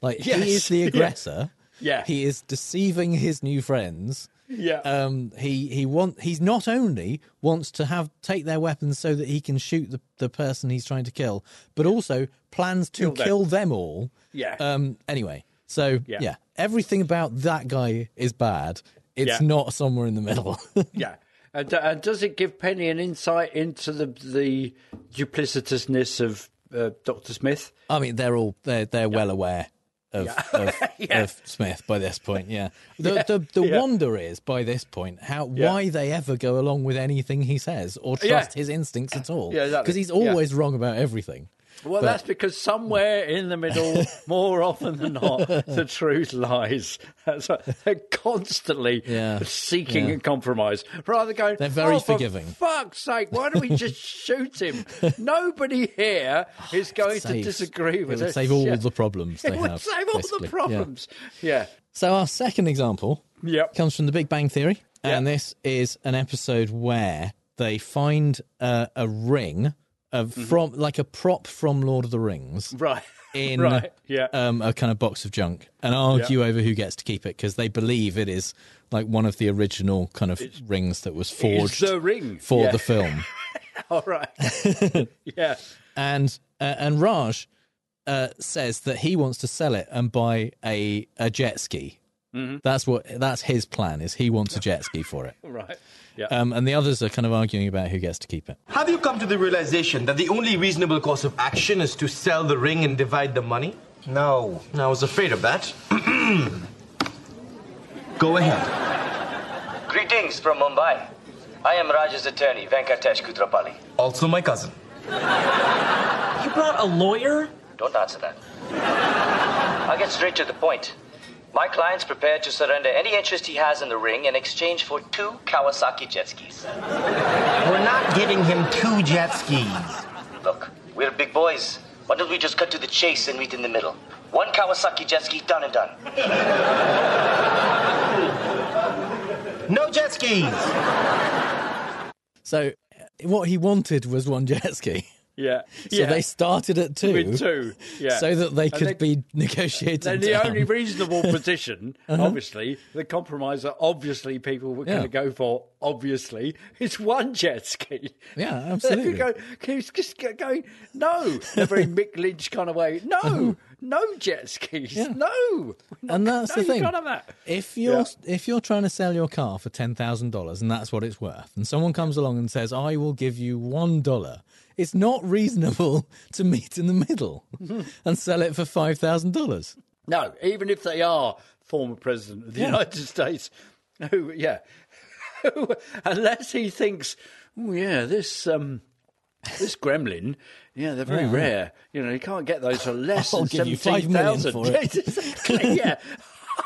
Like Yes, he is the yeah. aggressor. Yeah. He is deceiving his new friends. Yeah. Um. He he want. He's not only wants to have take their weapons so that he can shoot the the person he's trying to kill, but also plans to Kill them. kill them all. Yeah. Um. Anyway. So Yeah. yeah, everything about that guy is bad. It's Yeah. not somewhere in the middle. yeah. And, uh, and does it give Penny an insight into the the duplicitousness of uh, Doctor Smith? I mean, they're all they're they're well aware of of, Yeah. of Smith by this point. Yeah. The Yeah, the, the yeah. wonder is by this point how Yeah. why they ever go along with anything he says or Yeah. trust his instincts at all. Yeah, exactly. Because he's Yeah. always wrong about everything. Well, But- that's because somewhere in the middle, more often than not, the truth lies. That's what- they're constantly Yeah. seeking Yeah. a compromise, rather going. They're very "Oh, for forgiving." Fuck's sake! Why don't we just shoot him? Nobody here is going to disagree it with would us. save all Yeah. the problems they It would have. save all basically. the problems. Yeah. So our second example Yep. comes from The Big Bang Theory, and this is an episode where they find uh, a ring of from like a prop from Lord of the Rings, Mm-hmm. Right. in Right, yeah. um, a kind of box of junk, and argue over who gets to keep it because they believe it is like one of the original kind of rings that was forged the ring. for Yeah. the film. All right. yeah. and uh, and Raj uh, says that he wants to sell it and buy a a jet ski. Mhm. That's what that's his plan. Is he wants a jet ski for it. Right. Yeah. Um, and the others are kind of arguing about who gets to keep it. Have you come to the realization that the only reasonable course of action is to sell the ring and divide the money? No. I was afraid of that. Go ahead. Greetings from Mumbai. I am Raj's attorney, Venkatesh Koothrappali. Also my cousin. You brought a lawyer? Don't answer that. I'll get straight to the point. My client's prepared to surrender any interest he has in the ring in exchange for two Kawasaki jet skis. We're not giving him two jet skis. Look, we're big boys. Why don't we just cut to the chase and meet in the middle? One Kawasaki jet ski, done and done. No jet skis. So what he wanted was one jet ski. Yeah. So yeah. they started at two, With two, yeah. so that they could they- be negotiated. And the down. only reasonable position, Uh-huh. obviously, the compromise that obviously people were going to go for, obviously, is one jet ski. Yeah, absolutely. go, he's just go- going, no, in a very Mick Lynch kind of way. No, no jet skis. Yeah. No. and that's no, the thing. that. If you're Yeah. if you're trying to sell your car for ten thousand dollars and that's what it's worth, and someone comes along and says, "I will give you one dollar," it's not reasonable to meet in the middle and sell it for five thousand dollars. No, even if they are former president of the Yeah. United States, who, yeah, unless he thinks, oh yeah, this um, this gremlin, yeah, they're very Yeah. rare. You know, you can't get those for less I'll than seventeen thousand. for it. exactly. Yeah,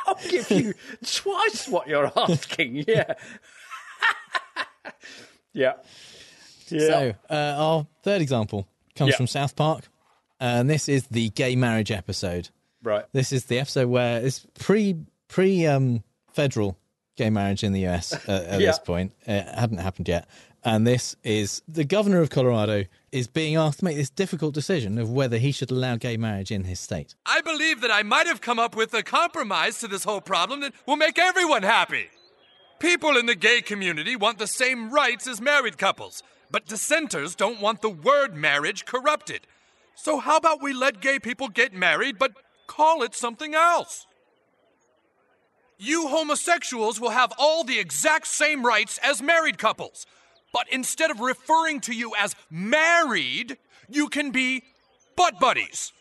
I'll give you twice what you're asking. Yeah, yeah, yeah. So uh, our third example comes Yeah. from South Park, and this is the gay marriage episode. Right. This is the episode where it's pre pre um, federal gay marriage in the US uh, at Yeah. this point. It hadn't happened yet. And this is the governor of Colorado is being asked to make this difficult decision of whether he should allow gay marriage in his state. I believe that I might have come up with a compromise to this whole problem that will make everyone happy. People in the gay community want the same rights as married couples, but dissenters don't want the word marriage corrupted. So, how about we let gay people get married, but call it something else? You homosexuals will have all the exact same rights as married couples. But instead of referring to you as married, you can be butt buddies.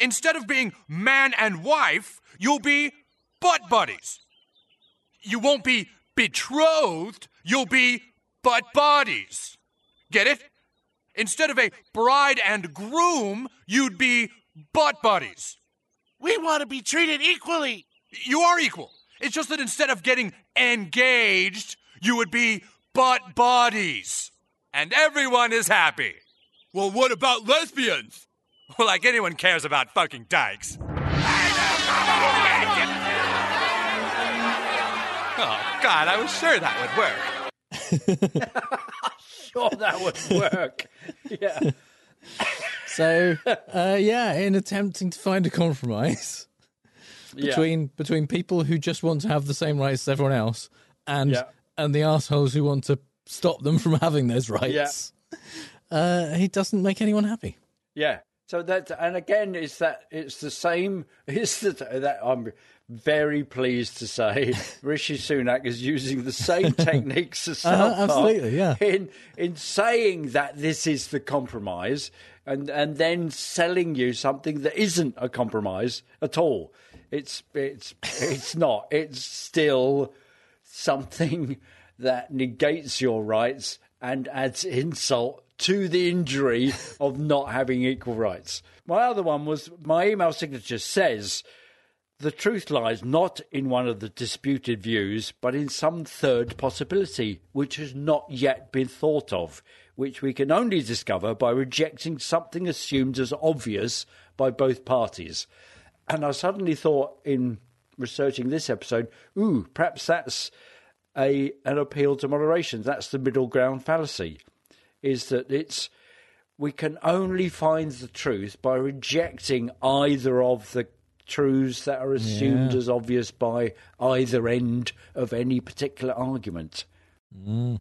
Instead of being man and wife, you'll be butt buddies. You won't be betrothed, you'll be butt bodies. Get it? Instead of a bride and groom, you'd be butt buddies. We want to be treated equally. You are equal. It's just that instead of getting engaged, you would be butt bodies. And everyone is happy. Well, what about lesbians? Well, like anyone cares about fucking dykes. Oh, God, I was sure that would work. sure that would work. yeah. So, uh, yeah, in attempting to find a compromise Yeah. between between people who just want to have the same rights as everyone else and Yeah. and the assholes who want to stop them from having those rights, uh, he doesn't make anyone happy. Yeah. So that, and again, it's that it's the same. It's the, that I'm very pleased to say Rishi Sunak is using the same techniques as Uh-huh, absolutely, yeah. in in saying that this is the compromise, and and then selling you something that isn't a compromise at all. It's it's it's not. It's still something that negates your rights and adds insult to the injury of not having equal rights. My other one was my email signature says the truth lies not in one of the disputed views, but in some third possibility, which has not yet been thought of, which we can only discover by rejecting something assumed as obvious by both parties. And I suddenly thought, in researching this episode, ooh, perhaps that's a an appeal to moderation. That's the middle ground fallacy, is that it's we can only find the truth by rejecting either of the truths that are assumed Yeah. as obvious by either end of any particular argument. Mm.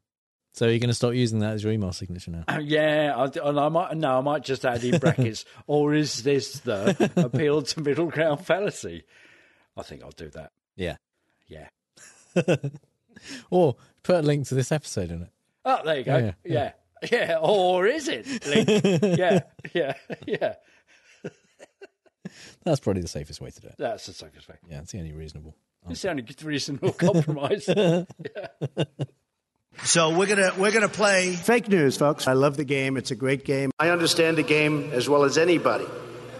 So you're going to start using that as your email signature now? Uh, Yeah, I, and I might no, I might just add in brackets, or is this the appeal to middle ground fallacy? I think I'll do that. Yeah. Yeah. or put a link to this episode in it. Oh, there you go. Yeah, Yeah, yeah. yeah. Or is it? Link? yeah, yeah, yeah. That's probably the safest way to do it. That's the safest way. Yeah, it's the only reasonable. It's the only reasonable compromise. So we're gonna we're gonna play fake news, folks. I love the game. It's a great game. I understand the game as well as anybody.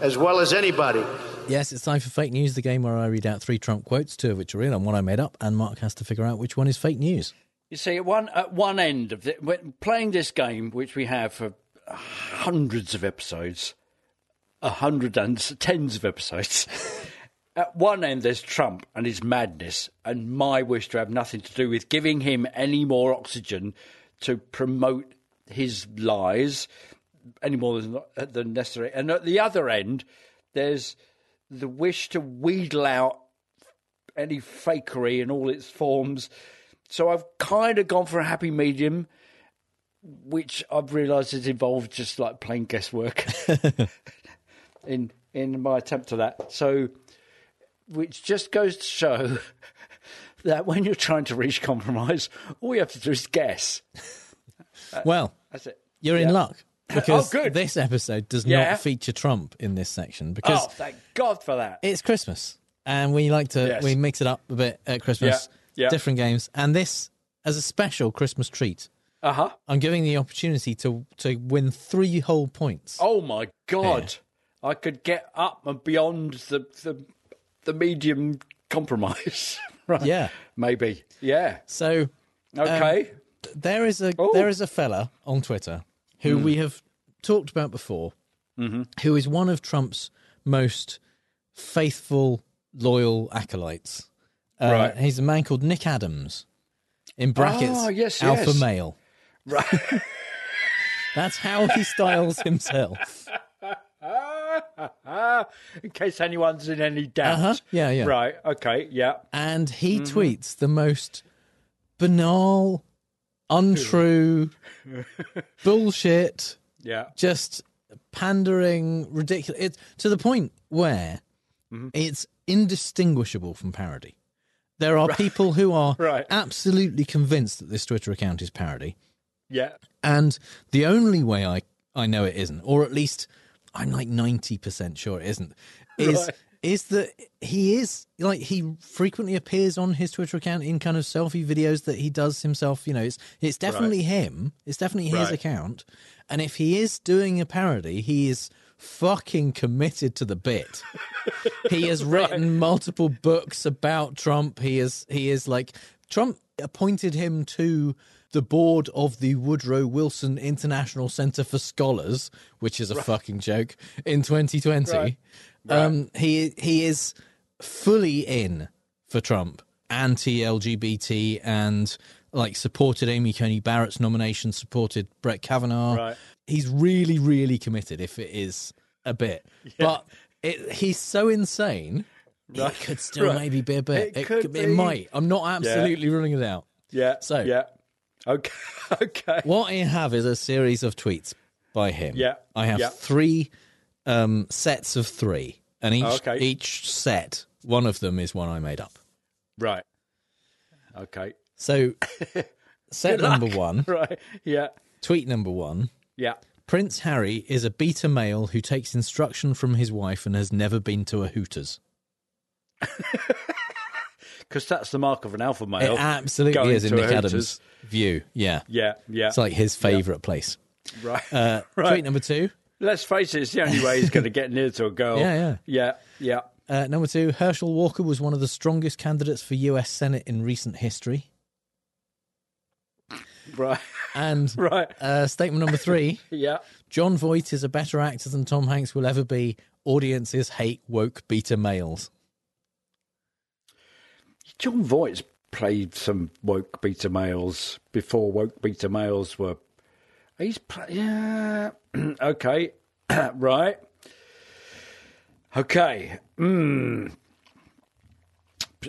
As well as anybody. Yes, it's time for fake news, the game where I read out three Trump quotes, two of which are real and one I made up, and Mark has to figure out which one is fake news. You see, at one at one end of the, when playing this game, which we have for hundreds of episodes, a hundred and tens of episodes. At one end, there's Trump and his madness, and my wish to have nothing to do with giving him any more oxygen to promote his lies any more than, than necessary. And at the other end, there's the wish to wheedle out any fakery in all its forms. So I've kind of gone for a happy medium, which I've realised has involved just like plain guesswork in in my attempt to that. So, which just goes to show that when you're trying to reach compromise, all you have to do is guess. Well, that's it. You're Yeah. in luck because oh, this episode does Yeah. not feature Trump in this section because oh, thank God for that. it's Christmas and we like to Yes. we mix it up a bit at Christmas. Yeah. Different games, and this as a special Christmas treat. Uh huh. I'm giving the opportunity to to win three whole points. Oh my God! I could get up and beyond the the, the medium compromise. right? Yeah. maybe. Yeah. So Okay. um, there is a there is a fella on Twitter who Hmm. we have talked about before, Mhm. who is one of Trump's most faithful, loyal acolytes. Uh, Right. He's a man called Nick Adams. In brackets, Oh, yes, alpha yes. male. Right. That's how he styles himself. in case anyone's in any doubt. Uh-huh. Yeah, yeah. Right. Okay. Yeah. And he Mhm. tweets the most banal, untrue, bullshit, Yeah. just pandering, ridiculous. It's to the point where Mm-hmm. it's indistinguishable from parody. There are people who are Right. absolutely convinced that this Twitter account is parody. Yeah. And the only way I, I know it isn't, or at least I'm like 90% sure it isn't, is Right. is that he is like he frequently appears on his Twitter account in kind of selfie videos that he does himself. You know, it's it's definitely him. It's definitely his Right. account. And if he is doing a parody, he is fucking committed to the bit. he has written multiple books about Trump. He is he is like Trump appointed him to the board of the Woodrow Wilson International Center for Scholars, which is a fucking joke, in 2020. Right. Um, he he is fully in for Trump, anti-LGBT, and like supported Amy Coney Barrett's nomination, supported Brett Kavanaugh. Right. He's really, really committed. If it is a bit, but it, he's so insane. Right. It could still Right. maybe be a bit. It It, could could- it be. might. I'm not absolutely ruling it out. Yeah. So- yeah. Okay. okay. What I have is a series of tweets by him. Yeah, I have yeah. three um, sets of three, and each Okay. each set, one of them is one I made up. Right. Okay. So, set number one, Right. Yeah. tweet number one. Yeah. Prince Harry is a beta male who takes instruction from his wife and has never been to a Hooters. Because that's the mark of an alpha male. It absolutely is in Nick Hooters. Adams' view. Yeah. Yeah. Yeah. It's like his favourite place. Right. Uh, Right. Tweet number two. Let's face it, it's the only way he's going to get near to a girl. Yeah, yeah. Yeah. Yeah. Uh, number two, Herschel Walker was one of the strongest candidates for US Senate in recent history. Right. And Right. uh, statement number three, Yeah. Jon Voight is a better actor than Tom Hanks will ever be. Audiences hate woke beta males. Jon Voight's played some woke beta males before woke beta males were. He's play, yeah. okay, right. Okay. Mm.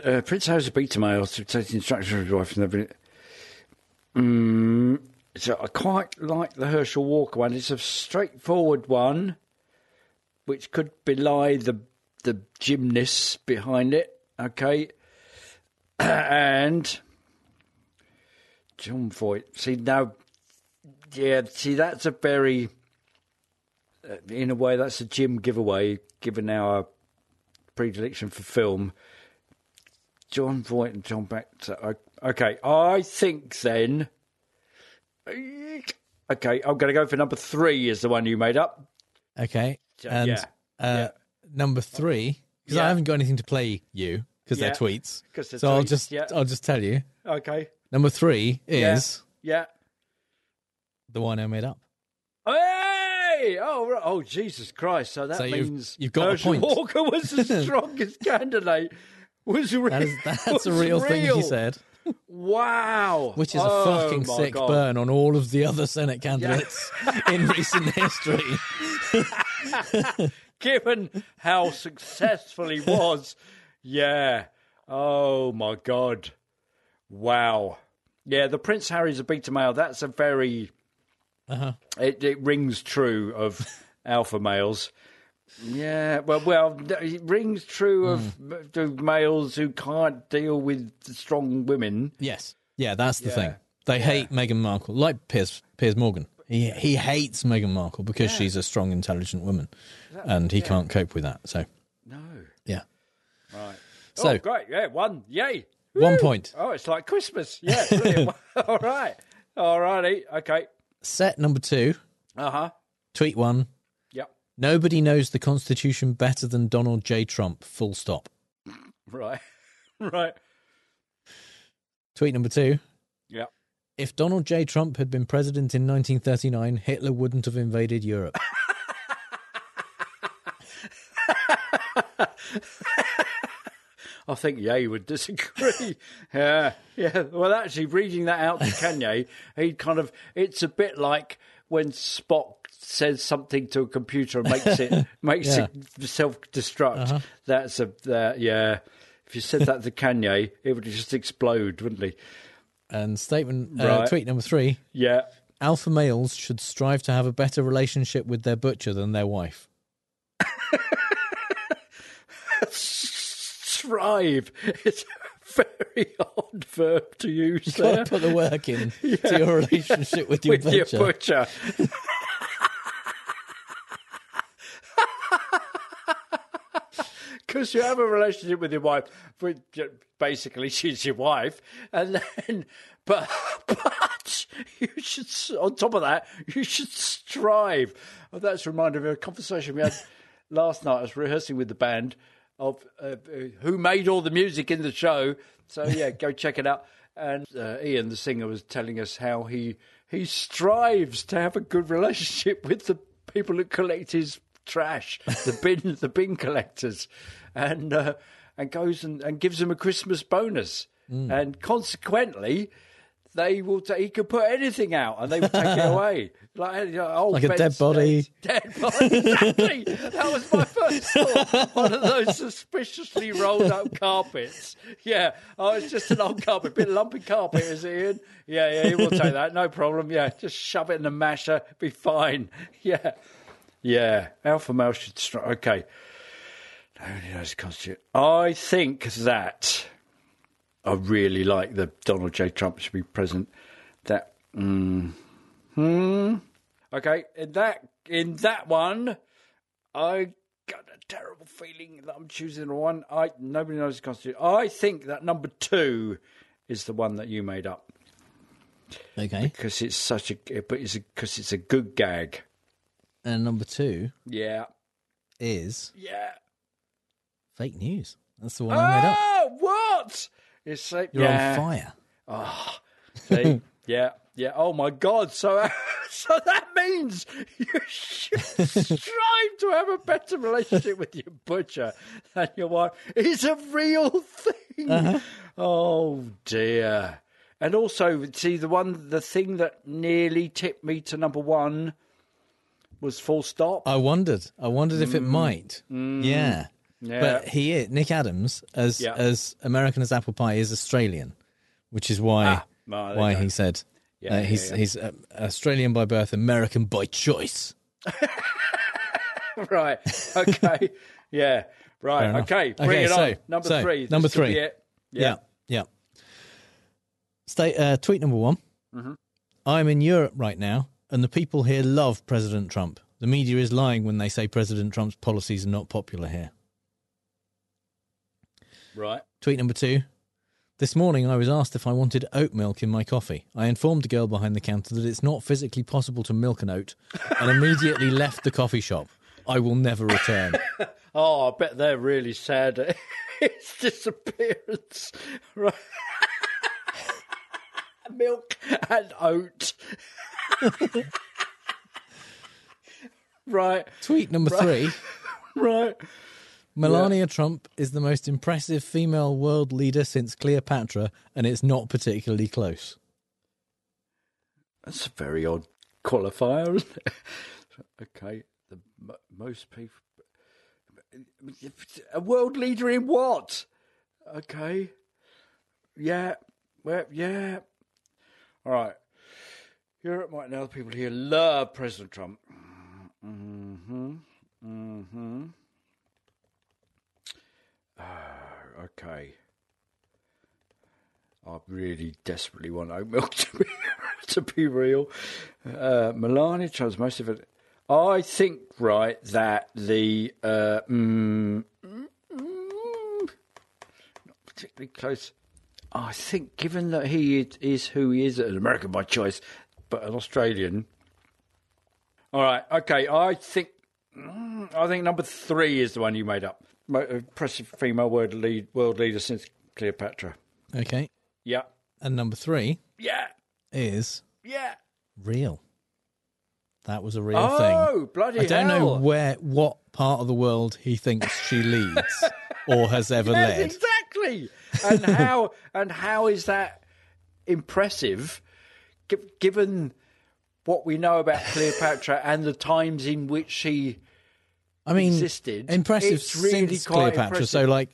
Uh, Prince Harry's a beta male to take instructions from his wife and everything. Mm. So I quite like the Herschel Walker one. It's a straightforward one, which could belie the the gymnasts behind it. Okay and Jon Voight. See now, yeah. See, that's a very, uh, in a way, that's a Jim giveaway, given our predilection for film. John Voight and John Baxter. Okay, I think then. Okay, I'm going to go for number three. Is the one you made up? Okay. And yeah, uh, number three, because I haven't got anything to play you because Yeah, they're tweets. 'cause they're so I'll just yeah. I'll just tell you. Okay. Number three is Yeah. the one I made up. Hey! Oh, right. oh, Jesus Christ! So that So you've- means you've got a point. Walker was the strongest candidate. Was real. That is that's was a real, thing he said, Wow! which is a Oh, fucking sick God. burn on all of the other Senate candidates in recent history. Given how successful he was, yeah. Oh my God! Wow. Yeah, the Prince Harry's a beta male. That's a very. Uh-huh. It, it rings true of alpha males. Yeah, well, well, it rings true of the males who can't deal with strong women. Yes. Yeah, that's the Yeah. thing. They hate Meghan Markle, like Piers Piers Morgan. He he hates Meghan Markle because Yeah. she's a strong, intelligent woman, and he yeah. can't cope with that. So yeah, Right. So- oh, great. Yeah, one. Yay. One point. Oh, it's like Christmas. Yeah. brilliant. All right. All righty. Okay. set number two, Uh huh. tweet one. Yep. Nobody knows the Constitution better than Donald J. Trump. Full stop. Right. right. Tweet number two. Yep. If Donald J. Trump had been president in 1939, Hitler wouldn't have invaded Europe. I think Ye would disagree. yeah, yeah. Well, actually, reading that out to Kanye, he kind of it's a bit like when Spock says something to a computer and makes it makes Yeah. it self destruct. Uh-huh. That's a that yeah. If you said that to Kanye, it would just explode, wouldn't he? And statement, uh, Right. tweet number three. Yeah. Alpha males should strive to have a better relationship with their butcher than their wife. strive. It's a very odd verb to use there. got to put the work in to your relationship with your with your butcher. butcher. Because you have a relationship with your wife, but basically she's your wife, and then, but, but you should, on top of that, you should strive. Oh, that's reminded me of a conversation we had last night. I was rehearsing with the band of uh, who made all the music in the show. So yeah, go check it out. And uh, Ian, the singer, was telling us how he he strives to have a good relationship with the people that collect his trash, the bin the bin collectors, and uh, and goes and, and gives them a Christmas bonus, and consequently. They will. ta he could put anything out, and they would take it away, like you know, old Like a dead body. Dead body. Exactly. that was my first thought. One of those suspiciously rolled up carpets. Yeah. Oh, it's just an old carpet, a bit lumpy carpet, is it, Ian? Yeah, yeah. You will take that. No problem. Yeah. Just shove it in the masher. Be fine. Yeah. Yeah. Alpha male should strike. Okay. Knows the constitution. I think that I really like the Donald J. Trump should be president. That. Mm, hmm. Okay. In that in that one, I got a terrible feeling that I'm choosing the one. I nobody knows the constitution. I think that number two is the one that you made up. Okay. Because it's such a, but it's because it's a good gag. And number two Yeah. is Yeah. fake news. That's the one I made up. Oh, what? It's like You're yeah. on fire. Oh, see, yeah, yeah. Oh my God! So, so that means you should strive to have a better relationship with your butcher than your wife. It's a real thing. Uh-huh. Oh dear. And also, see the one, the thing that nearly tipped me to number one was full stop. I wondered. I wondered if it Mm. might. Mm. Yeah. Yeah. But he is Nick Adams, as Yeah. as American as apple pie, is Australian, which is why Ah, well, why he said Yeah, uh, he's yeah. he's uh, Australian by birth, American by choice. right. Okay. yeah. Right. Okay. Bring Okay, it so- on. Number so, three. number three. it. Yeah, yeah. Stay, uh, tweet number one. Mhm. I'm in Europe right now, and the people here love President Trump. The media is lying when they say President Trump's policies are not popular here. Right. Tweet number two. This morning, I was asked if I wanted oat milk in my coffee. I informed the girl behind the counter that it's not physically possible to milk an oat and immediately left the coffee shop. I will never return. Oh, I bet they're really sad at its disappearance. Right. Milk and oat. right. Tweet number Right. three. Right. Melania Trump is the most impressive female world leader since Cleopatra, and it's not particularly close. That's a very odd qualifier, isn't it? Okay. The mo- most people. A world leader in what? Okay. Yeah. Well, yeah. All right. Europe right now, the people here love President Trump. Mm-hmm. Mm-hmm. Ah, okay. I really desperately want oat milk to be to be real. Uh, Melania Trump's most of it. I think right that the uh, mm, mm, not particularly close. I think, given that he is, is who he is, an American by choice, but an Australian. All right, okay. I think mm, I think number three is the one you made up. Impressive female world lead world leader since Cleopatra. Okay. Yeah. And number three Yeah. is Yeah. real. That was a real Oh, thing. bloody I don't know where, what part of the world he thinks she leads or has ever Yes, led. exactly. And how and how is that impressive, given what we know about Cleopatra and the times in which she I mean, existed? impressive It's really since Cleopatra. So, like,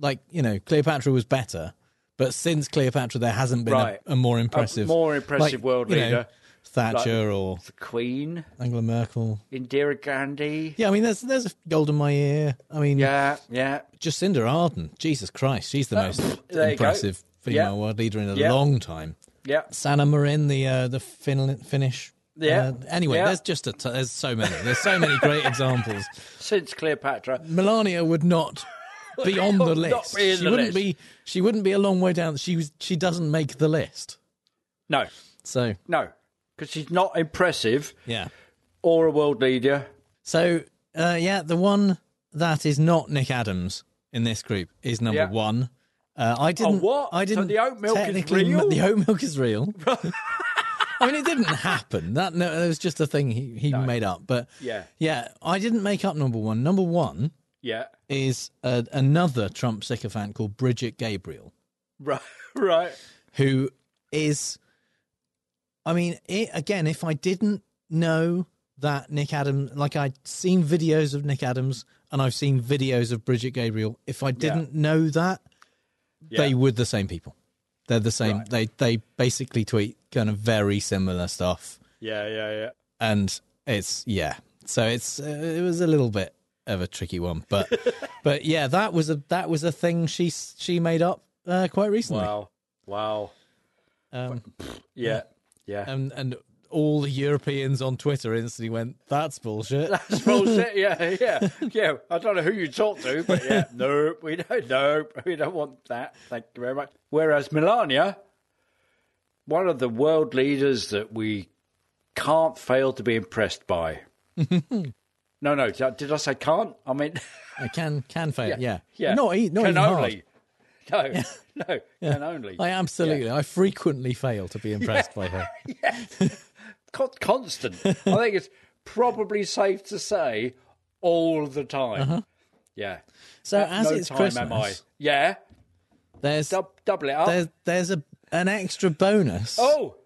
like you know, Cleopatra was better, but since Cleopatra, there hasn't been Right. a, a more impressive, more impressive like, world you know, leader. Thatcher Like or the Queen, Angela Merkel. Indira Gandhi. Yeah, I mean, there's there's a Golda Meir. I mean, Yeah, yeah. Jacinda Ardern. Jesus Christ, she's the Uh, most there you go. impressive female Yeah. world leader in a Yeah. long time. Yeah. Sanna Marin, the uh, the Fin- Finnish. Yeah. Uh, anyway, Yeah. there's just a t- there's so many. There's so many great examples. Since Cleopatra. Melania would not be on the list. she the wouldn't list. be. She wouldn't be a long way down. She was. She doesn't make the list. No, So no, because she's not impressive yeah. or a world leader. So uh, yeah, the one that is not Nick Adams in this group is number Yeah. one. Uh, I didn't. what? I didn't. the oat milk is real? The oat milk is real. I mean, it didn't happen. That no, it was just a thing he, he made up. But Yeah. yeah, I didn't make up number one. Number one Yeah, is uh, another Trump sycophant called Brigitte Gabriel, right, right. who is. I mean, it, again, if I didn't know that Nick Adams, like I'd seen videos of Nick Adams and I've seen videos of Brigitte Gabriel, if I didn't know that, they Yeah. were the same people. They're the same. They they basically tweet kind of very similar stuff, Yeah, yeah, yeah. and it's yeah. So it's uh, it was a little bit of a tricky one, but but yeah, that was a that was a thing she she made up uh, quite recently. Wow, wow. Um, Yeah, yeah. and and all the Europeans on Twitter instantly went, "That's bullshit." That's bullshit. Yeah, yeah, yeah. I don't know who you talk to, but yeah, nope, we don't. Nope, we don't want that. Thank you very much. Whereas Melania, one of the world leaders that we can't fail to be impressed by. no, no. Did I say can't? I mean, I can can fail. Yeah, yeah. Not, e- not can only. No, no, can only. I absolutely. I frequently fail to be impressed by her. Con- constant. I think it's probably safe to say all the time. Uh-huh. Yeah. So At as no it's time Christmas, am I. Yeah. there's Dub- double it up. there's there's a an extra bonus oh.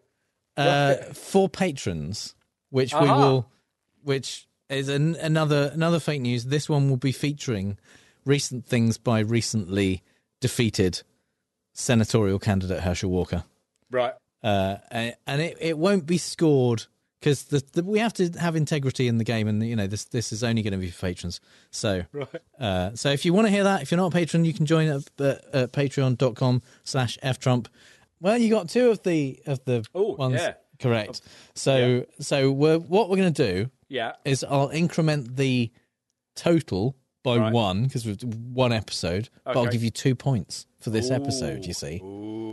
uh, for patrons, which we will, which is an, another another fake news. This one will be featuring recent things by recently defeated senatorial candidate Herschel Walker. Right. Uh, and it, it won't be scored because the, the, we have to have integrity in the game, and you know this this is only going to be for patrons. So, Right. uh, so if you want to hear that, if you're not a patron, you can join at, at, at Patreon.com/slash ftrump. Well, you got two of the of the Oh, ones yeah. correct. So, so we're, what we're going to do Yeah. is I'll increment the total by Right. one because we've one episode, but I'll give you two points for this episode. You see,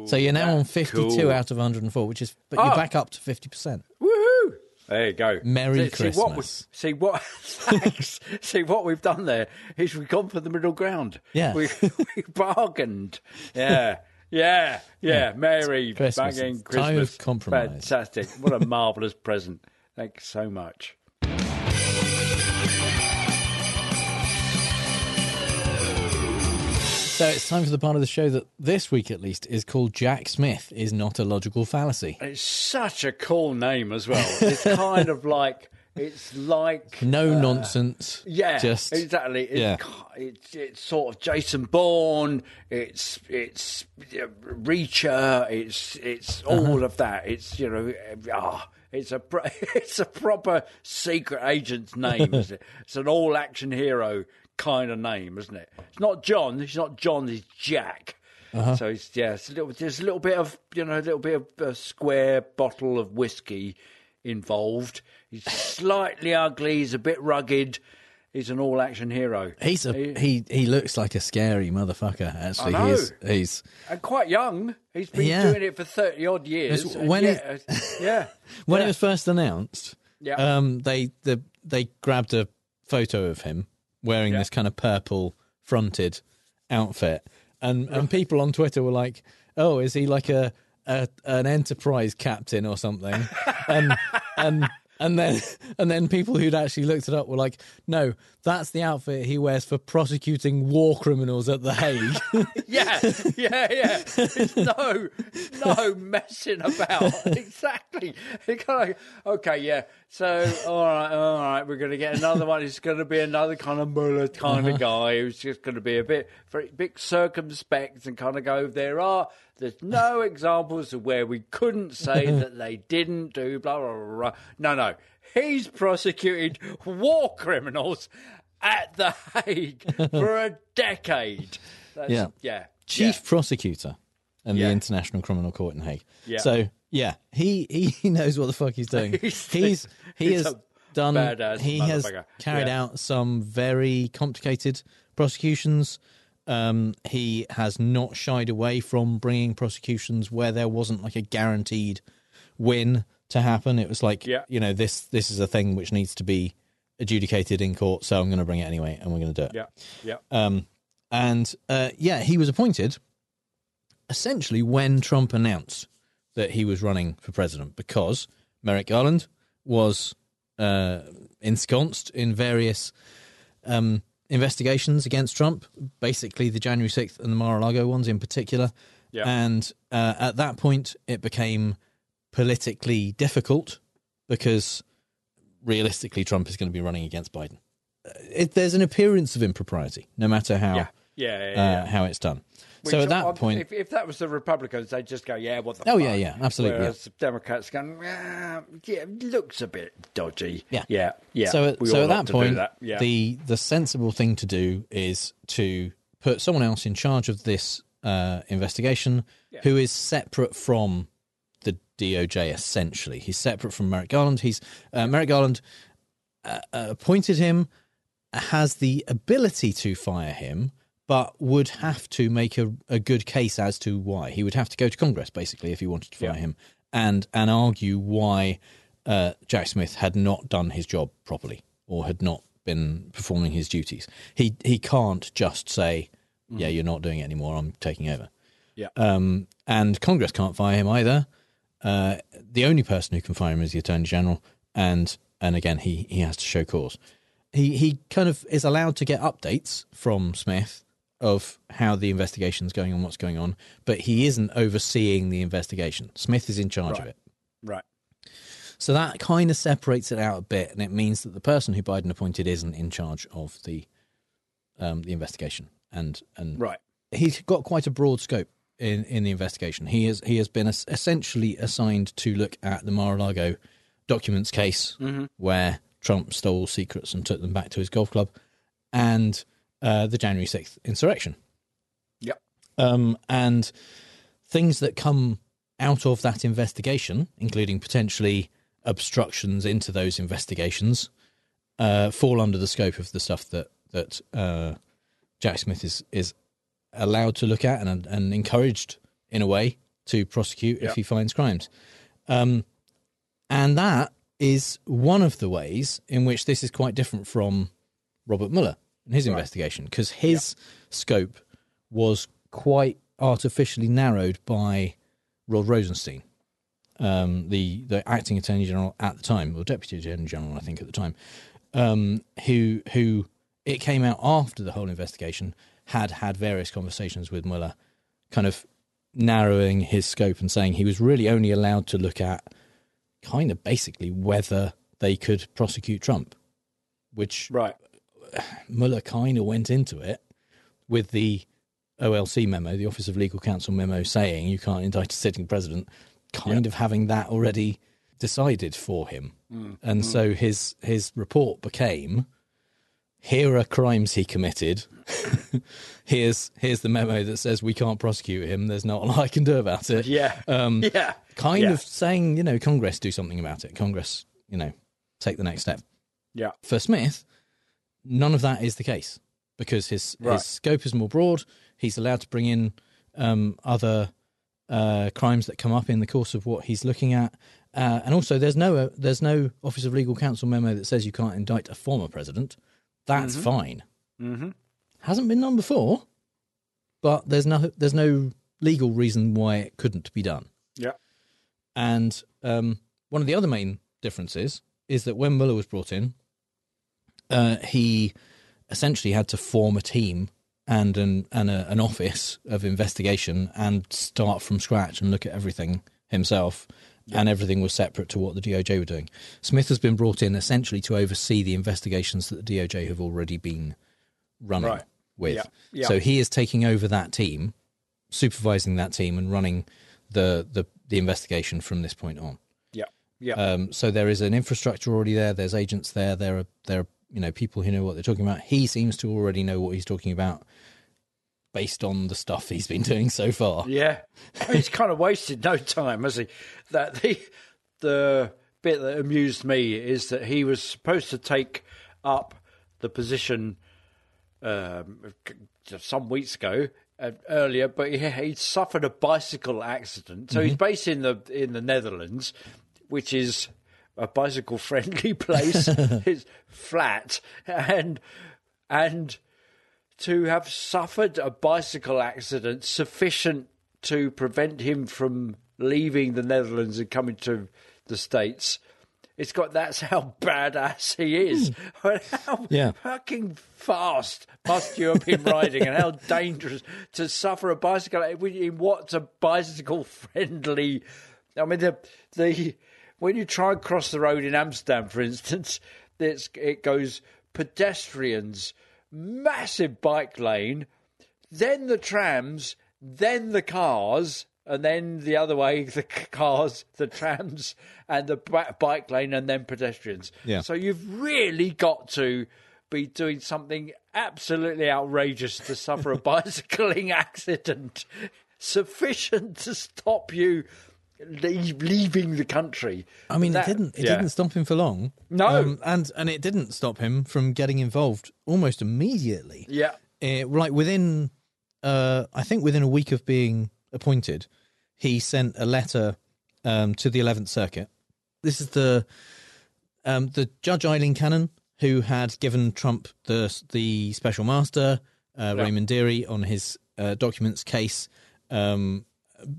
so you're now on 52 cool. out of 104, which is but Oh. you're ah. back up to 50 percent. Woohoo! There you go. Merry see, See what, we, Christmas. see what? Thanks. see what we've done there is we've gone for the middle ground. Yeah. we, we bargained. Yeah, yeah, yeah. Merry Christmas. banging It's time Christmas. of compromise. Fantastic. What a marvelous present. Thank you so much. So it's time for the part of the show that this week at least is called Jack Smith is not a logical fallacy. It's such a cool name as well. It's kind of like it's like No uh, nonsense. Yeah, just exactly. It's, yeah. it's it's sort of Jason Bourne. It's it's uh, Reacher. It's it's all Uh-huh. of that. It's you know ah. It's a it's a proper secret agent's name. it? It's an all action hero kind of name, isn't it? It's not John. It's not John. It's Jack. Uh-huh. So it's yeah, it's a little, there's a little bit of you know a little bit of a square bottle of whiskey involved. He's slightly ugly. He's a bit rugged. He's an all-action hero. He's a he. He looks like a scary motherfucker. Actually, I know. he's he's and quite young. He's been Yeah. doing it for thirty odd years. It's- when yeah, uh, yeah, when yeah. it was first announced. Yeah. um, they the they grabbed a photo of him wearing Yeah. this kind of purple fronted outfit, and and people on Twitter were like, "Oh, is he like a, a an enterprise captain or something?" and and And then, and then people who'd actually looked it up were like, "No, that's the outfit he wears for prosecuting war criminals at the Hague." yeah, yeah, yeah. It's no, no messing about. exactly. Kind of okay, yeah. So, all right, all right, we're going to get another one. It's going to be another kind of Mueller kind Uh-huh. of guy who's just going to be a bit, very, bit circumspect and kind of go, there are, there's no examples of where we couldn't say that they didn't do blah, blah, blah, blah. No, no. He's prosecuted war criminals at The Hague for a decade. That's, Yeah. Yeah. chief prosecutor in Yeah. the International Criminal Court in Hague. Yeah. So yeah, he he knows what the fuck he's doing. He's- he's he he's has done. He has carried Yeah. out some very complicated prosecutions. Um, he has not shied away from bringing prosecutions where there wasn't like a guaranteed win to happen. It was like, Yeah. you know, this this is a thing which needs to be adjudicated in court, so I'm going to bring it anyway, and we're going to do it. Yeah. Yeah. Um, and uh, yeah, he was appointed essentially when Trump announced that he was running for president because Merrick Garland was uh, ensconced in various um, investigations against Trump, basically the January 6th and the Mar a Lago ones in particular. Yeah. And uh, at that point, it became politically difficult because realistically, Trump is going to be running against Biden. Uh, It, there's an appearance of impropriety, no matter how Yeah. Yeah, yeah, uh, yeah. how it's done. Which, so at that point, if, if that was the Republicans, they'd just go, "Yeah, what the?" Oh, fuck? yeah, yeah, absolutely, Whereas the Democrats going, ah, "Yeah, looks a bit dodgy." Yeah, yeah, yeah. So, We so at that point, that. Yeah. the the sensible thing to do is to put someone else in charge of this uh, investigation, Yeah. who is separate from the DOJ. Essentially, he's separate from Merrick Garland. He's uh, Merrick Garland uh, uh, appointed him, has the ability to fire him. But would have to make a, a good case as to why he would have to go to Congress basically if he wanted to fire Yeah. him and and argue why uh, Jack Smith had not done his job properly or had not been performing his duties. He he can't just say, "Yeah, you're not doing it anymore. I'm taking over." Yeah. Um, and Congress can't fire him either. Uh, the only person who can fire him is the Attorney General, and and again he he has to show cause. He he kind of is allowed to get updates from Smith of how the investigation's going on, what's going on, but he isn't overseeing the investigation. Smith is in charge of it. right. So that kind of separates it out a bit, and it means that the person who Biden appointed isn't in charge of the um, the investigation, and and Right. he's got quite a broad scope in, in the investigation. He has he has been es- essentially assigned to look at the Mar-a-Lago documents case, Mhm. where Trump stole secrets and took them back to his golf club, and uh, the January sixth insurrection. Yep. Um, and things that come out of that investigation, including potentially obstructions into those investigations, uh, fall under the scope of the stuff that that uh, Jack Smith is is allowed to look at and and encouraged in a way to prosecute Yeah. if he finds crimes. Um, and that is one of the ways in which this is quite different from Robert Mueller and his investigation, because his scope was quite artificially narrowed by Rod Rosenstein, um, the the acting Attorney General at the time, or Deputy Attorney General, I think, at the time, um, who who it came out after the whole investigation had had various conversations with Mueller, kind of narrowing his scope and saying he was really only allowed to look at kind of basically whether they could prosecute Trump, which right Mueller kind of went into it with the OLC memo, the Office of Legal Counsel memo, saying you can't indict a sitting president, kind of having that already decided for him, Mm. and Mm. so his his report became. Here are crimes he committed. here's here's the memo that says we can't prosecute him. There's not a lot I can do about it. Yeah. Um, Yeah. Kind Yeah. of saying, you know, Congress do something about it. Congress, you know, take the next step. Yeah. For Smith, none of that is the case because his Right. his scope is more broad. He's allowed to bring in um, other uh, crimes that come up in the course of what he's looking at, uh, and also there's no uh, there's no Office of Legal Counsel memo that says you can't indict a former president. That's Mhm. fine. Mm-hmm. Hasn't been done before, but there's no there's no legal reason why it couldn't be done. Yeah. And um, one of the other main differences is that when Mueller was brought in, uh, he essentially had to form a team and an and a, an office of investigation and start from scratch and look at everything himself. And everything was separate to what the DOJ were doing. Smith has been brought in essentially to oversee the investigations that the DOJ have already been running Right. with. Yeah. Yeah. So he is taking over that team, supervising that team, and running the the, the investigation from this point on. Yeah. Yeah. Um, so there is an infrastructure already there. There's agents there. There are there are you know people who know what they're talking about. He seems to already know what he's talking about, based on the stuff he's been doing so far. Yeah, he's kind of wasted no time, has he? That the the bit that amused me is that he was supposed to take up the position um, some weeks ago uh, earlier, but he he suffered a bicycle accident. So he's based in the in the Netherlands, which is a bicycle friendly place. it's flat and and to have suffered a bicycle accident sufficient to prevent him from leaving the Netherlands and coming to the States. It's got that's how badass he is. Hmm. how Yeah. fucking fast must you have been riding, and how dangerous to suffer a bicycle in what's a bicycle friendly. I mean, the the when you try and cross the road in Amsterdam, for instance, it's, it goes pedestrians, massive bike lane, then the trams, then the cars, and then the other way, the cars, the trams, and the bike lane, and then pedestrians. Yeah. So you've really got to be doing something absolutely outrageous to suffer a bicycling accident sufficient to stop you leaving the country. I mean, That- it didn't. It yeah. didn't stop him for long. No. um, and and it didn't stop him from getting involved almost immediately. Yeah. Uh, like within, uh, I think within a week of being appointed, he sent a letter um, to the Eleventh Circuit. This is the um, the Judge Aileen Cannon who had given Trump the the special master uh, Yeah. Raymond Dearie on his uh, documents case, um,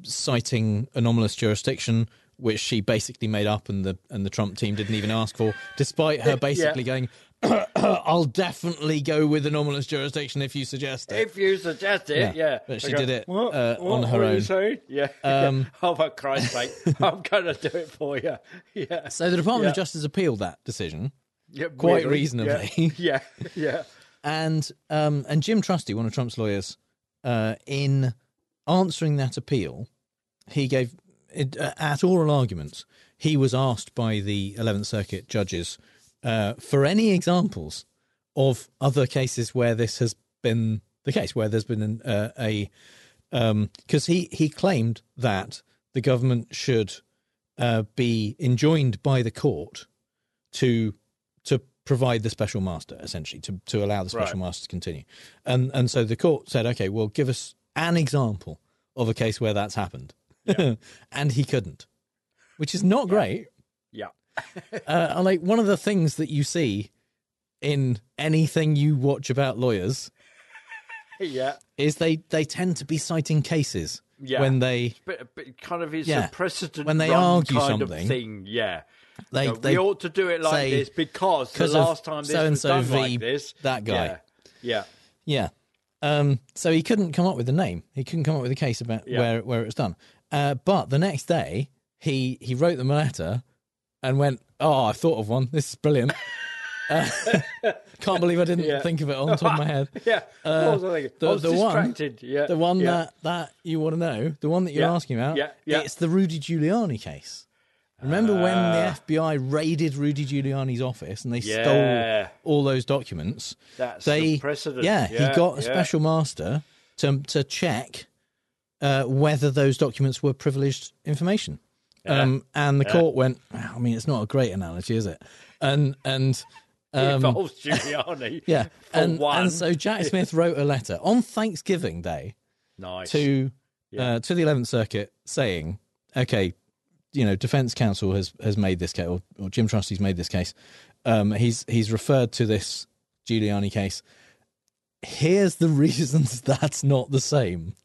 citing anomalous jurisdiction, which she basically made up, and the and the Trump team didn't even ask for, despite her basically going. I'll definitely go with anomalous jurisdiction if you suggest it. If you suggest it, yeah. But she I go, did it "What? uh, What? on her What are you own. saying? Yeah. Um, oh, for Christ's sake. I'm going to do it for you. Yeah. So the Department yeah. of Justice appealed that decision Yeah, quite weirdly. reasonably. Yeah. Yeah. yeah. and um, and Jim Trusty, one of Trump's lawyers, uh, in answering that appeal, he gave it, uh, at oral arguments. He was asked by the Eleventh Circuit judges uh, for any examples of other cases where this has been the case, where there's been an, uh, a because he he claimed that the government should uh, be enjoined by the court to to provide the special master essentially to to allow the special Right. master to continue and and so the court said okay well give us an example of a case where that's happened and he couldn't which is not great Yeah. uh, like one of the things that you see in anything you watch about lawyers Yeah. is they they tend to be citing cases Yeah. when they But, but kind of is Yeah. a precedent When they argue kind something, of thing. Yeah. they- You know, they we ought to do it like say, this because the last time this so-and-so was done v like this. that guy. Yeah. Yeah. Yeah. Um, so he couldn't come up with a name. He couldn't come up with a case about Yeah. where where it was done. Uh, but the next day, he he wrote them a letter and went, "Oh, I thought of one. This is brilliant. Uh, can't believe I didn't Yeah. think of it on top of my head." Yeah. Uh, what was I the, I was the one. Yeah. the one yeah. that that you want to know, the one that you're asking about, Yeah. Yeah. it's the Rudy Giuliani case. Remember when the Ah. FBI raided Rudy Giuliani's office and they Yeah. stole all those documents? That's they, the precedent. Yeah, Yeah, he got a yeah. special master to to check uh, whether those documents were privileged information. Um, and the court went. I mean, it's not a great analogy, is it? And and um, involves Giuliani. yeah, and and so Jack Smith wrote a letter on Thanksgiving Day Nice. to uh, to the Eleventh Circuit saying, okay, you know, defense counsel has has made this case, or, or Jim Trusty's made this case. Um, he's he's referred to this Giuliani case. Here's the reasons that's not the same.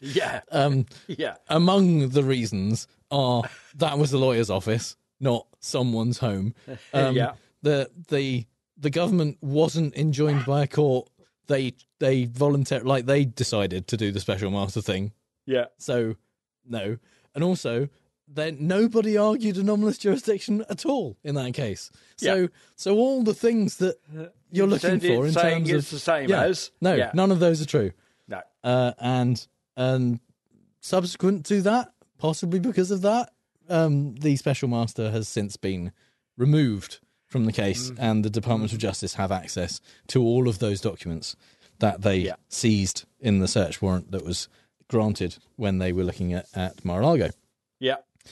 Yeah. Um, Yeah. among the reasons are that was the lawyer's office. not someone's home. Um, Yeah. The the the government wasn't enjoined by a court. They they voluntarily like they decided to do the special master thing. Yeah. So no, and also then nobody argued anomalous jurisdiction at all in that case. So Yeah. so all the things that you're looking it for in terms it's of the same yeah, as. no, Yeah. none of those are true. No. Uh, and and subsequent to that, possibly because of that, um, the special master has since been removed from the case, Mm. and the Department of Justice have access to all of those documents that they seized in the search warrant that was granted when they were looking at, at Mar-a-Lago. Yeah.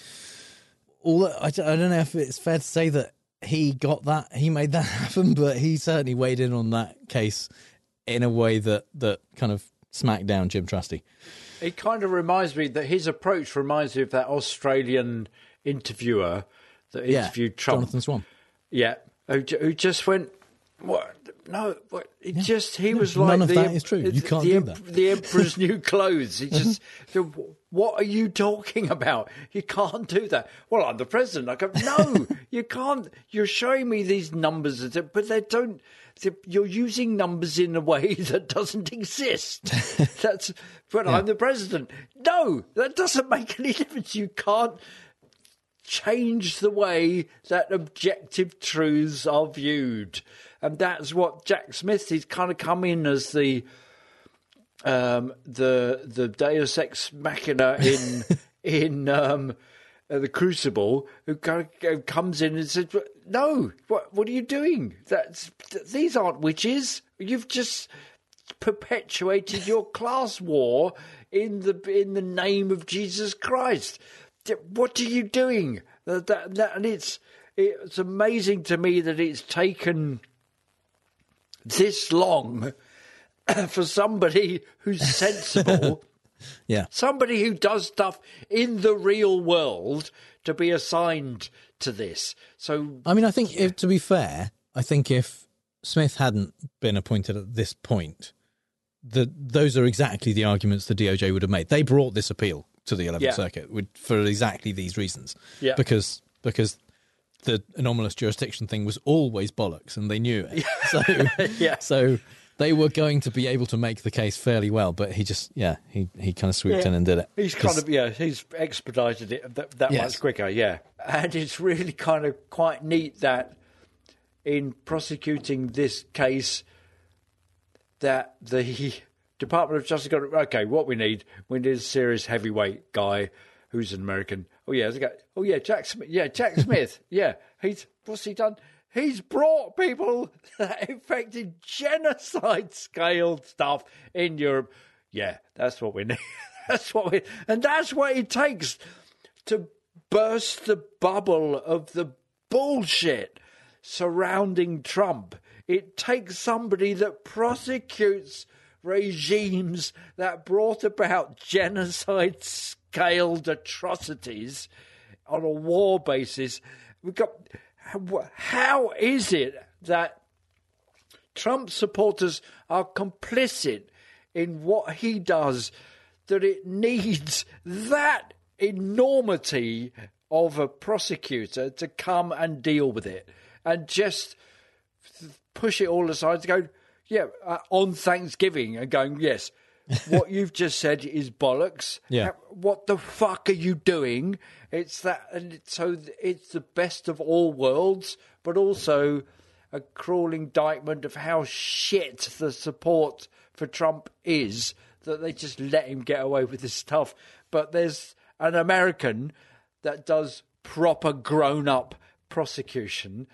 All I, I don't know if it's fair to say that he got that, he made that happen, but he certainly weighed in on that case in a way that that kind of smacked down Jim Trusty. It kind of reminds me that his approach reminds me of that Australian interviewer that Yeah, interviewed Trump. Jonathan Swan. Yeah, who, who just went, what? No, what? It just he was none like of the, that is true. You can't the, do that. The emperor's new clothes. He just, what are you talking about? You can't do that. Well, I'm the president. I go, no, you can't. You're showing me these numbers, but they don't. You're using numbers in a way that doesn't exist. That's, but I'm the president. No, that doesn't make any difference. You can't change the way that objective truths are viewed. And that's what Jack Smith, he's kind of come in as the um, the the Deus Ex Machina in in um, uh, the Crucible, who kind of comes in and says, "No, what what are you doing? That's th- these aren't witches. You've just perpetuated your class war in the in the name of Jesus Christ. What are you doing? That, that, that- and it's it's amazing to me that it's taken this long for somebody who's sensible, Yeah. somebody who does stuff in the real world, to be assigned to this. So I mean, I think if, to be fair, I think if Smith hadn't been appointed at this point, the those are exactly the arguments the DOJ would have made. They brought this appeal to the 11th Yeah. Circuit with, for exactly these reasons. Yeah. Because because the anomalous jurisdiction thing was always bollocks, and they knew it. So Yeah. so they were going to be able to make the case fairly well, but he just yeah he he kind of swooped Yeah. in and did it. He's kind of yeah, he's expedited it that, that Yes. much quicker, yeah. And it's really kind of quite neat that in prosecuting this case, that the Department of Justice got okay. What we need, we need a serious heavyweight guy who's an American. Oh yeah, there's a guy- oh yeah, Jack Smith. Yeah, Jack Smith. yeah, he's what's he done? He's brought people that infected genocide scale stuff in Europe. Yeah, that's what we need. that's what we, and that's what it takes to burst the bubble of the bullshit surrounding Trump. It takes somebody that prosecutes regimes that brought about genocide scaled atrocities on a war basis. We've got how- is it that Trump supporters are complicit in what he does that it needs that enormity of a prosecutor to come and deal with it and just push it all aside to go, yeah, uh, on Thanksgiving and going, yes, what you've just said is bollocks. Yeah. What the fuck are you doing? It's that, and so it's the best of all worlds, but also a cruel indictment of how shit the support for Trump is that they just let him get away with this stuff. But there's an American that does proper grown up prosecution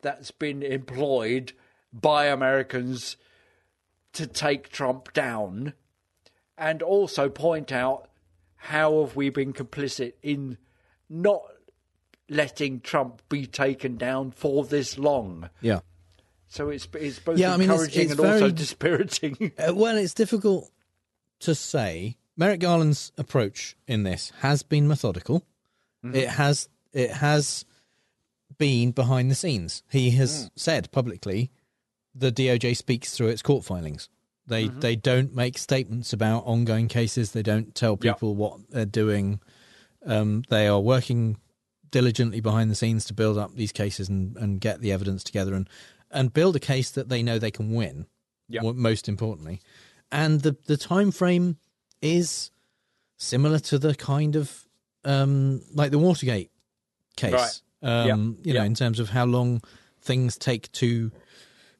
that's been employed by Americans to take Trump down and also point out how have we been complicit in not letting Trump be taken down for this long. yeah. So it's it's both Yeah, I mean, it's- encouraging it's and also dispiriting. Uh, well, it's difficult to say. Merrick Garland's approach in this has been methodical. Mhm. It has it has been behind the scenes. He has said publicly the DOJ speaks through its court filings. They Mhm. they don't make statements about ongoing cases. They don't tell people what they're doing. Um, they are working diligently behind the scenes to build up these cases and, and get the evidence together and and build a case that they know they can win. Yeah. Most importantly, and the the time frame is similar to the kind of um, like the Watergate case. Right. Um, Yeah. You know, in terms of how long things take to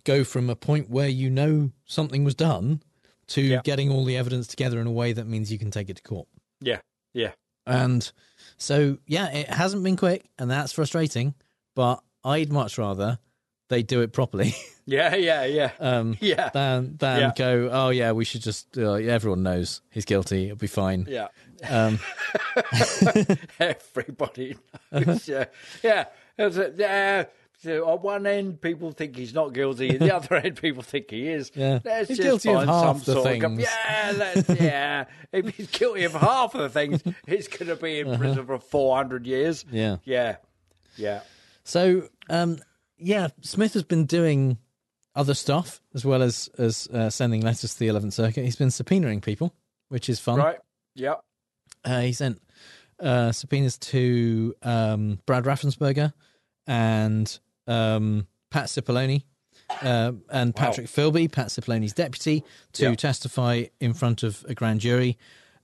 go from a point where you know something was done to Yeah. getting all the evidence together in a way that means you can take it to court. Yeah, yeah. And so, yeah, it hasn't been quick, and that's frustrating. But I'd much rather they do it properly Yeah, yeah, yeah. um, Yeah. than than Yeah. go. Oh yeah, we should just. Uh, everyone knows he's guilty. It'll be fine. Yeah. Um, Everybody knows. yeah. Yeah. Yeah. So on one end, people think he's not guilty. At the other end, people think he is. Yeah. Let's He's just guilty of find half some the sort of- yeah, let's, yeah. if he's guilty of half of the things, he's going to be in Uh-huh. prison for 400 years. Yeah. Yeah. Yeah. So, um, yeah, Smith has been doing other stuff as well as as uh, sending letters to the Eleventh Circuit. He's been subpoenaing people, which is fun. Right. Yep. Uh, he sent uh, subpoenas to um, Brad Raffensperger and um, Pat Cipollone uh, and Patrick Philbin, Pat Cipollone's deputy, to Yeah. testify in front of a grand jury.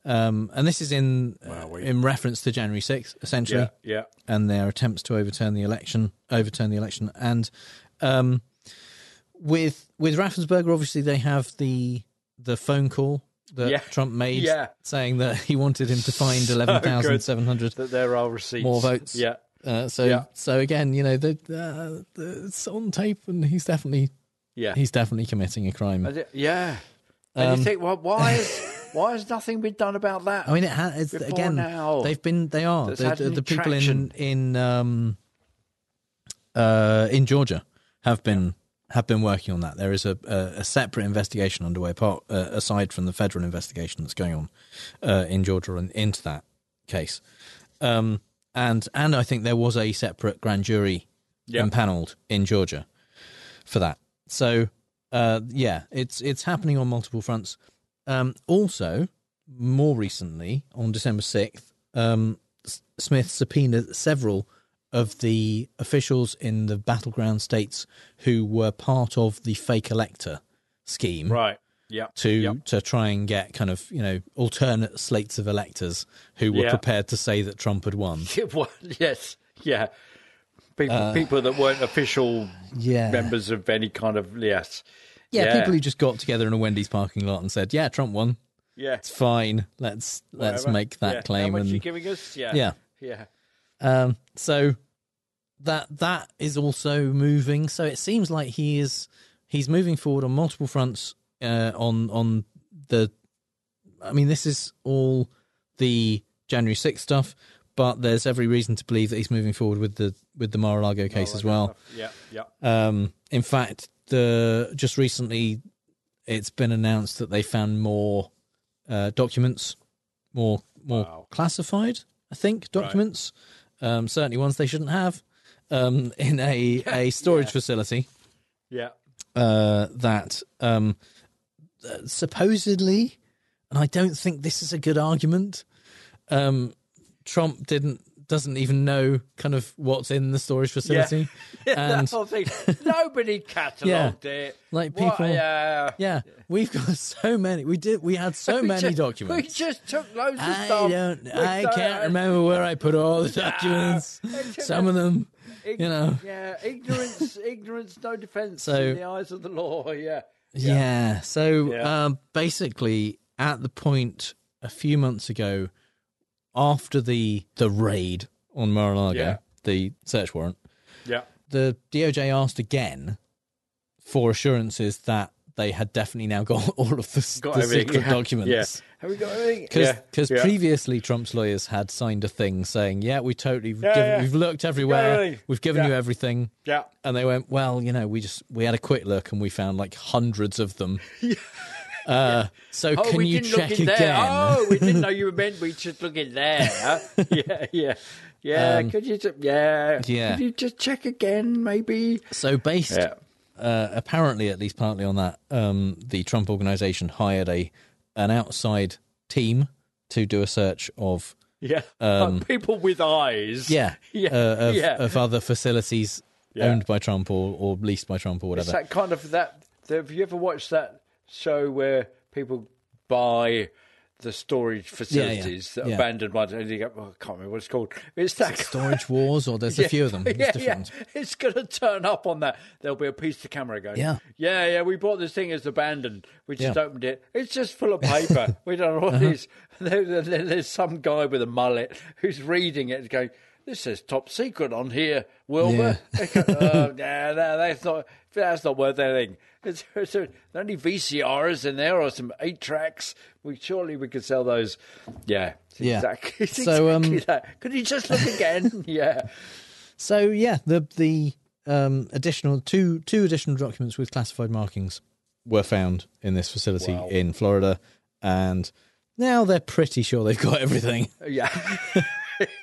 Um, and this is in in reference to January sixth, essentially Yeah. Yeah. and their attempts to overturn the election, overturn the election, and um, with with Raffensperger, obviously they have the the phone call that Yeah. Trump made, Yeah. saying that he wanted him to find So eleven thousand seven hundred That there are receipts. more votes. Yeah. Uh, so Yeah. so again, you know, the, uh, the, it's on tape, and he's definitely Yeah. he's definitely committing a crime. I di- Yeah. And Um, you think, well, why is why has nothing been done about that? I mean, it ha- it's, again, now? they've been they are the, the, the people in in um uh in Georgia have been have been working on that. There is a a, a separate investigation underway, apart uh, aside from the federal investigation that's going on uh, in Georgia and into that case. Um, and and I think there was a separate grand jury Yeah. impaneled in Georgia for that. So uh, yeah, it's it's happening on multiple fronts. Um, also, more recently, on December sixth, um, Smith subpoenaed several of the officials in the battleground states who were part of the fake elector scheme, Right. Yeah. To Yep. to try and get kind of you know alternate slates of electors who were Yeah. prepared to say that Trump had won. Yes. Yeah. People, Uh, people that weren't official Yeah. members of any kind of yes. Yeah, people who just got together in a Wendy's parking lot and said, "Yeah, Trump won. Yeah. It's fine. Let's let's make that Yeah. claim." How much and you giving us? Yeah. yeah. Yeah. Um, so that that is also moving. So it seems like he is he's moving forward on multiple fronts. Uh, on on the, I mean, this is all the January sixth stuff, but there's every reason to believe that he's moving forward with the with the Mar-a-Lago case as well. Yeah. Yeah. Um, in fact, the just recently, it's been announced that they found more uh, documents, more more classified. I think documents, um, certainly ones they shouldn't have, um, in a a storage facility Yeah. uh, that um, uh, supposedly, and I don't think this is a good argument. Um, Trump didn't doesn't even know kind of what's in the storage facility, Yeah, and the whole thing. Nobody catalogued it. like What- people, yeah. yeah, we've got so many. We did. We had so We many just- documents. We just took loads of I stuff. don't. I don't- can't remember where I put all the documents. Some of them, Ig- you know. Yeah, ignorance, ignorance, no defence So- in the eyes of the law. Yeah. Yeah. So Yeah. Um, basically, at the point a few months ago, after the the raid on Mar-a-Lago, Yeah. the search warrant, Yeah. the DOJ asked again for assurances that they had definitely now got all of the, the secret yeah. documents. Yeah. Have we got everything? Because Yeah, yeah. previously Trump's lawyers had signed a thing saying, "Yeah, we totally given, we've looked everywhere, we've given you everything." Yeah. And they went, "Well, you know, we just we had a quick look and we found like hundreds of them." uh, so Oh, can you check again? There. Oh, we didn't know you were meant. We should look in there. yeah, yeah, yeah. Um, could you? Just, yeah, yeah. Could you just check again, maybe? So based, Yeah. Uh, apparently, at least partly on that, um, the Trump organization hired a an outside team to do a search of Yeah, Um, people with eyes. yeah, yeah, uh, of, yeah. of other facilities Yeah. owned by Trump or, or leased by Trump or It's whatever. that kind of that. Have you ever watched that show where people buy the storage facilities, yeah. the Yeah. abandoned ones, and you go, oh, I can't remember what it's called. It's that Storage Wars, or there's a few of them. There's Yeah, different yeah. ones. It's going to turn up on that. There'll be a piece of camera going. Yeah. yeah, yeah. We bought this thing as abandoned. We just Yeah. opened it. It's just full of paper. we don't know what Uh-huh. it is. There- there- there's some guy with a mullet who's reading it, and going. This says top secret on here, Wilbur. oh, nah, nah, that's not that's not worth anything. It's, it's a, only VCRs in there or some eight tracks. We surely we could sell those. Yeah, Yeah. Exactly, So, um, that. Could you just look again? yeah. So yeah, the the um, additional two two additional documents with classified markings were found in this facility Wow. in Florida, and now they're pretty sure they've got everything. Yeah.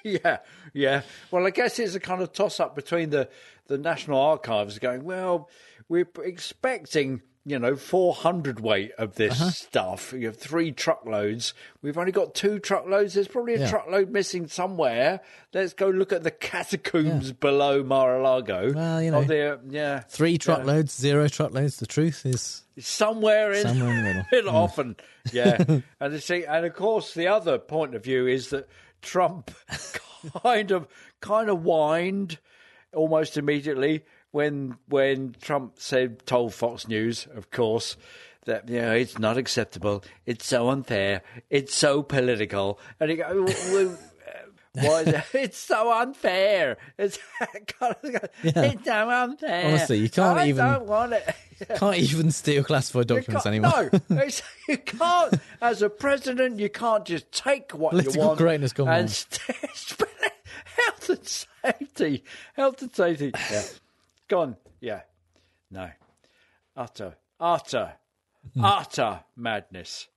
yeah, yeah. Well, I guess it's a kind of toss up between the, the National Archives going, well, we're expecting, you know, 400 weight of this Uh-huh. stuff. You have three truckloads. We've only got two truckloads. There's probably a Yeah. truckload missing somewhere. Let's go look at the catacombs below Mar-a-Lago. Well, you know, the, yeah. Three yeah. truckloads, zero truckloads. The truth is somewhere in, Somewhere in the middle. middle, Mm. often, yeah. and thing, and of course, the other point of view is that Trump kind of kind of whined almost immediately when when Trump said told Fox News, of course. That you know it's not acceptable. It's so unfair. It's so political. And he go, well, well, uh, why is it? It's so unfair. It's, it's so unfair. Honestly, you can't I even- don't want it. can't even steal classified documents anymore. No, you can't. As a president, you can't just take what Political you want correctness gone and st- health and safety, health and safety. Yeah, gone. Yeah, no, utter, utter, Hmm. utter madness.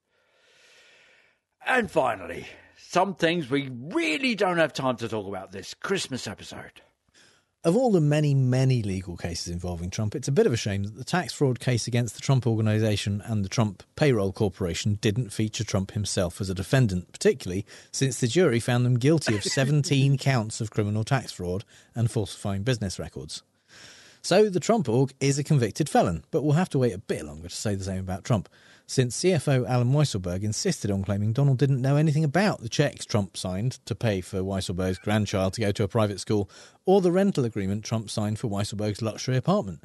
And finally, some things we really don't have time to talk about this Christmas episode. Of all the many, many legal cases involving Trump, it's a bit of a shame that the tax fraud case against the Trump Organization and the Trump Payroll Corporation didn't feature Trump himself as a defendant, particularly since the jury found them guilty of 17 counts of criminal tax fraud and falsifying business records. So the Trump Org is a convicted felon, but we'll have to wait a bit longer to say the same about Trump, since CFO Alan Weisselberg insisted on claiming Donald didn't know anything about the checks Trump signed to pay for Weisselberg's grandchild to go to a private school, or the rental agreement Trump signed for Weisselberg's luxury apartment.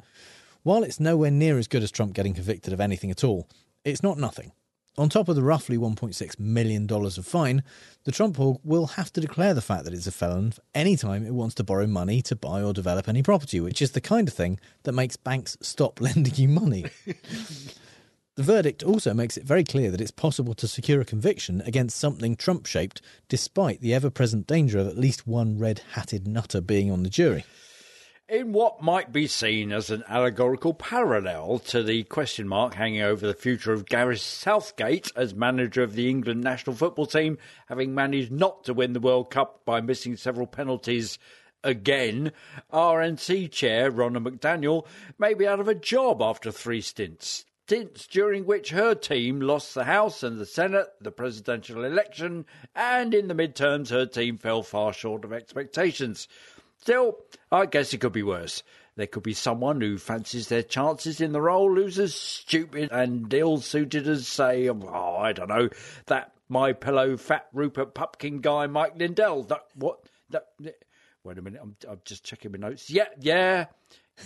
While it's nowhere near as good as Trump getting convicted of anything at all, it's not nothing. On top of the roughly $1.6 million of fine, the Trump Org will have to declare the fact that it's a felon any time it wants to borrow money to buy or develop any property, which is the kind of thing that makes banks stop lending you money. The verdict also makes it very clear that it's possible to secure a conviction against something Trump shaped, despite the ever present danger of at least one red hatted nutter being on the jury. in what might be seen as an allegorical parallel to the question mark hanging over the future of Gareth Southgate as manager of the England national football team, having managed not to win the World Cup by missing several penalties again, RNC chair Ronna McDaniel may be out of a job after three stints. Stints during which her team lost the House and the Senate, the presidential election, and in the midterms her team fell far short of expectations. Still, I guess it could be worse. There could be someone who fancies their chances in the role who's as stupid and ill suited as, say, um, oh, I don't know, that my pillow fat Rupert Pupkin guy, Mike Lindell. That, what? That, wait a minute, I'm, I'm just checking my notes. Yeah, yeah.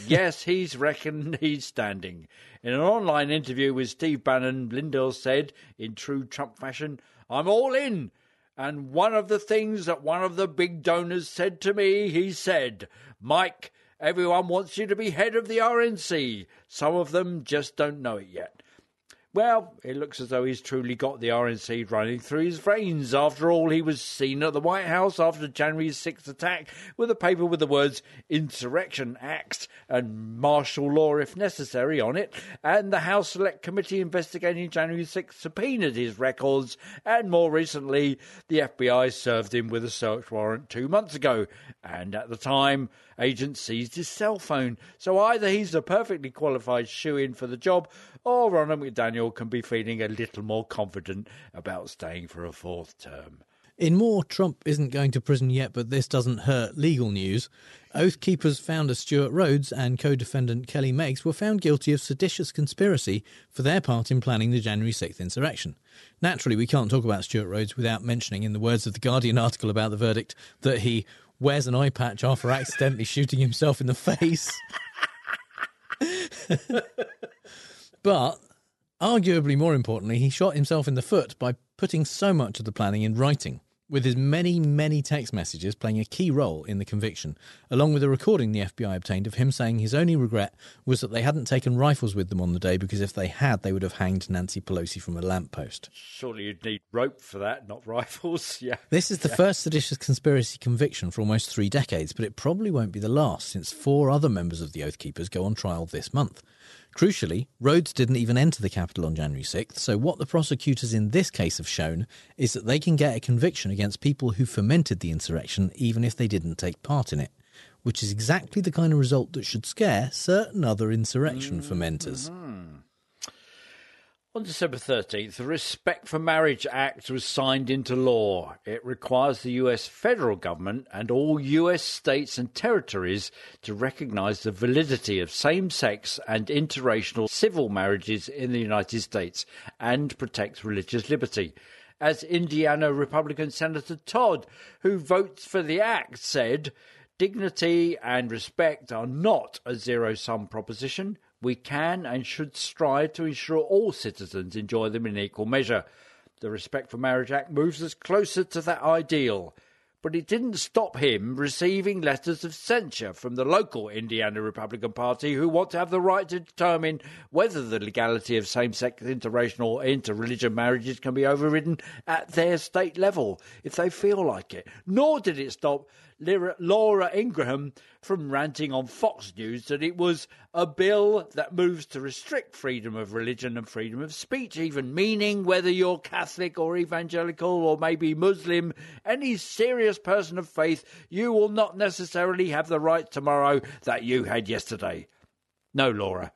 Yes, he's reckoned he's standing. In an online interview with Steve Bannon, Lindell said, in true Trump fashion, I'm all in. And one of the things that one of the big donors said to me, he said, Mike, everyone wants you to be head of the RNC. Some of them just don't know it yet. Well, it looks as though he's truly got the RNC running through his veins. After all, he was seen at the White House after January's 6th attack with a paper with the words Insurrection Act and martial law if necessary on it, and the House Select Committee investigating January 6th subpoenaed his records, and more recently, the FBI served him with a search warrant two months ago. And at the time, agents seized his cell phone. So either he's a perfectly qualified shoo in for the job, or Ronna McDaniel can be feeling a little more confident about staying for a fourth term. In more Trump isn't going to prison yet, but this doesn't hurt legal news, Oath Keepers founder Stewart Rhodes and co defendant Kelly Meggs were found guilty of seditious conspiracy for their part in planning the January 6th insurrection. Naturally, we can't talk about Stewart Rhodes without mentioning, in the words of the Guardian article about the verdict, that he wears an eye patch after accidentally shooting himself in the face. but arguably more importantly, he shot himself in the foot by putting so much of the planning in writing with his many, many text messages playing a key role in the conviction, along with a recording the FBI obtained of him saying his only regret was that they hadn't taken rifles with them on the day because if they had, they would have hanged Nancy Pelosi from a lamppost. Surely you'd need rope for that, not rifles. Yeah. This is the Yeah. first seditious conspiracy conviction for almost three decades, but it probably won't be the last since four other members of the Oath Keepers go on trial this month. Crucially, Rhodes didn't even enter the Capitol on January 6th, so what the prosecutors in this case have shown is that they can get a conviction against people who fomented the insurrection even if they didn't take part in it, which is exactly the kind of result that should scare certain other insurrection mm-hmm. fomenters. On December 13th, the Respect for Marriage Act was signed into law. It requires the US federal government and all US states and territories to recognize the validity of same sex and interracial civil marriages in the United States and protects religious liberty. As Indiana Republican Senator Todd, who votes for the act, said, Dignity and respect are not a zero sum proposition. We can and should strive to ensure all citizens enjoy them in equal measure. The Respect for Marriage Act moves us closer to that ideal. But it didn't stop him receiving letters of censure from the local Indiana Republican Party who want to have the right to determine whether the legality of same sex, interracial, or interreligion marriages can be overridden at their state level if they feel like it. Nor did it stop Laura Ingraham from ranting on Fox News that it was a bill that moves to restrict freedom of religion and freedom of speech, even meaning whether you're Catholic or evangelical or maybe Muslim, any serious person of faith, you will not necessarily have the right tomorrow that you had yesterday. No, Laura,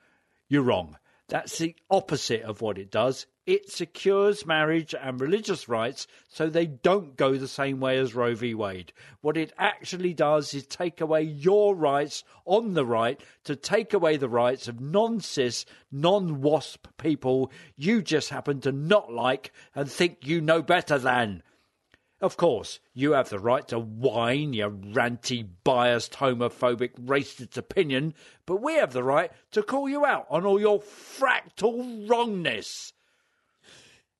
you're wrong. That's the opposite of what it does. It secures marriage and religious rights so they don't go the same way as Roe v. Wade. What it actually does is take away your rights on the right to take away the rights of non cis, non WASP people you just happen to not like and think you know better than. Of course, you have the right to whine your ranty, biased, homophobic, racist opinion, but we have the right to call you out on all your fractal wrongness.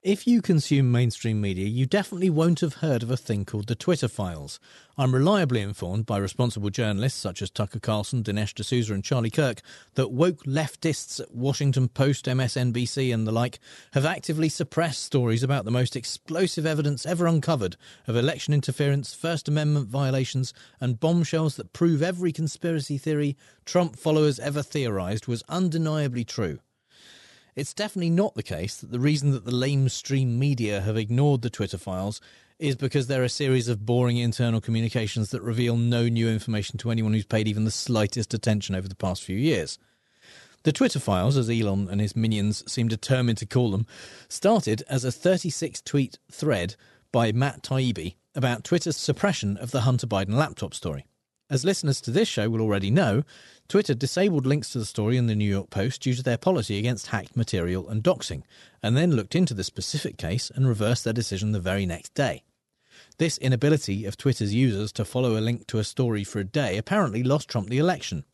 If you consume mainstream media, you definitely won't have heard of a thing called the Twitter files. I'm reliably informed by responsible journalists such as Tucker Carlson, Dinesh D'Souza, and Charlie Kirk that woke leftists at Washington Post, MSNBC, and the like have actively suppressed stories about the most explosive evidence ever uncovered of election interference, First Amendment violations, and bombshells that prove every conspiracy theory Trump followers ever theorized was undeniably true. It's definitely not the case that the reason that the lamestream media have ignored the Twitter files is because they're a series of boring internal communications that reveal no new information to anyone who's paid even the slightest attention over the past few years. The Twitter files, as Elon and his minions seem determined to call them, started as a 36 tweet thread by Matt Taibbi about Twitter's suppression of the Hunter Biden laptop story. As listeners to this show will already know, Twitter disabled links to the story in the New York Post due to their policy against hacked material and doxing, and then looked into the specific case and reversed their decision the very next day. This inability of Twitter's users to follow a link to a story for a day apparently lost Trump the election,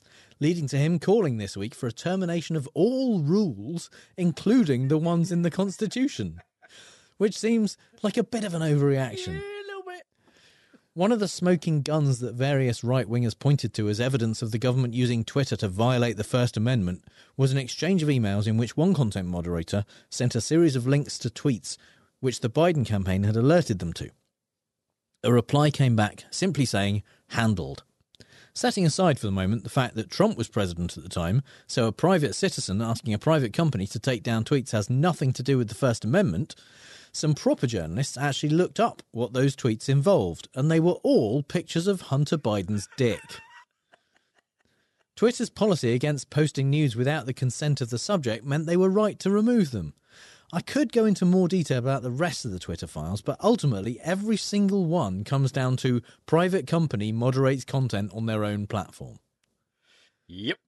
leading to him calling this week for a termination of all rules, including the ones in the Constitution. Which seems like a bit of an overreaction. One of the smoking guns that various right wingers pointed to as evidence of the government using Twitter to violate the First Amendment was an exchange of emails in which one content moderator sent a series of links to tweets which the Biden campaign had alerted them to. A reply came back simply saying, handled. Setting aside for the moment the fact that Trump was president at the time, so a private citizen asking a private company to take down tweets has nothing to do with the First Amendment, some proper journalists actually looked up what those tweets involved, and they were all pictures of Hunter Biden's dick. Twitter's policy against posting news without the consent of the subject meant they were right to remove them. I could go into more detail about the rest of the Twitter files, but ultimately, every single one comes down to private company moderates content on their own platform. Yep.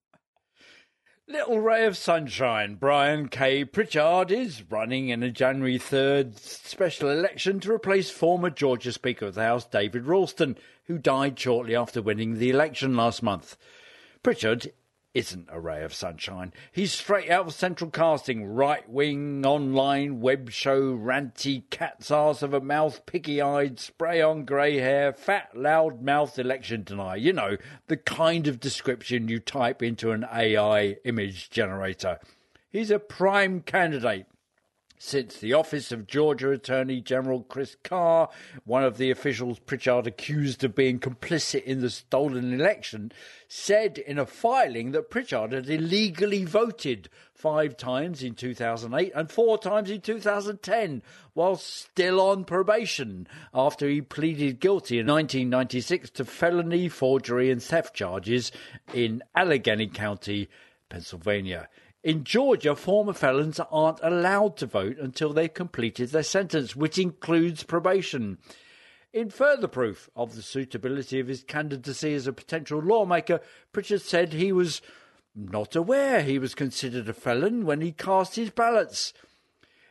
Little ray of sunshine. Brian K. Pritchard is running in a January 3rd special election to replace former Georgia Speaker of the House David Ralston, who died shortly after winning the election last month. Pritchard isn't a ray of sunshine. He's straight out of central casting, right wing, online, web show, ranty, cat's arse of a mouth, picky eyed, spray on grey hair, fat, loud mouthed election denier. You know, the kind of description you type into an AI image generator. He's a prime candidate since the office of Georgia Attorney General Chris Carr, one of the officials Pritchard accused of being complicit in the stolen election, said in a filing that Pritchard had illegally voted five times in 2008 and four times in 2010 while still on probation after he pleaded guilty in 1996 to felony, forgery, and theft charges in Allegheny County, Pennsylvania. In Georgia, former felons aren't allowed to vote until they've completed their sentence, which includes probation. In further proof of the suitability of his candidacy as a potential lawmaker, Pritchard said he was not aware he was considered a felon when he cast his ballots.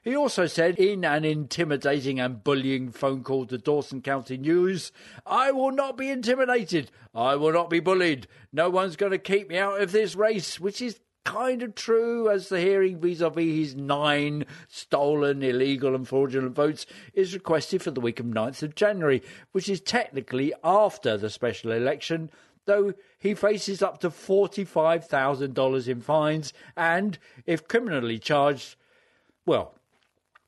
He also said in an intimidating and bullying phone call to Dawson County News, I will not be intimidated. I will not be bullied. No one's going to keep me out of this race, which is kind of true as the hearing vis-a-vis his nine stolen, illegal and fraudulent votes is requested for the week of 9th of January, which is technically after the special election, though he faces up to $45,000 in fines and, if criminally charged, well,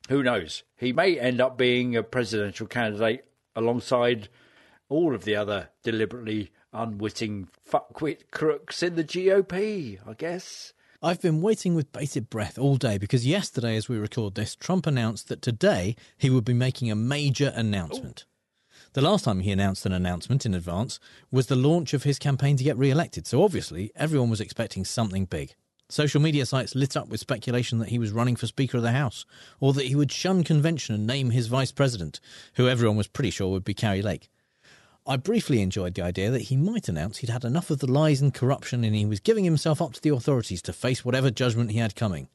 who knows? He may end up being a presidential candidate alongside all of the other deliberately unwitting fuckwit crooks in the GOP, I guess. I've been waiting with bated breath all day because yesterday, as we record this, Trump announced that today he would be making a major announcement. Ooh. The last time he announced an announcement in advance was the launch of his campaign to get re elected, so obviously everyone was expecting something big. Social media sites lit up with speculation that he was running for Speaker of the House, or that he would shun convention and name his vice president, who everyone was pretty sure would be Kari Lake. I briefly enjoyed the idea that he might announce he'd had enough of the lies and corruption and he was giving himself up to the authorities to face whatever judgment he had coming.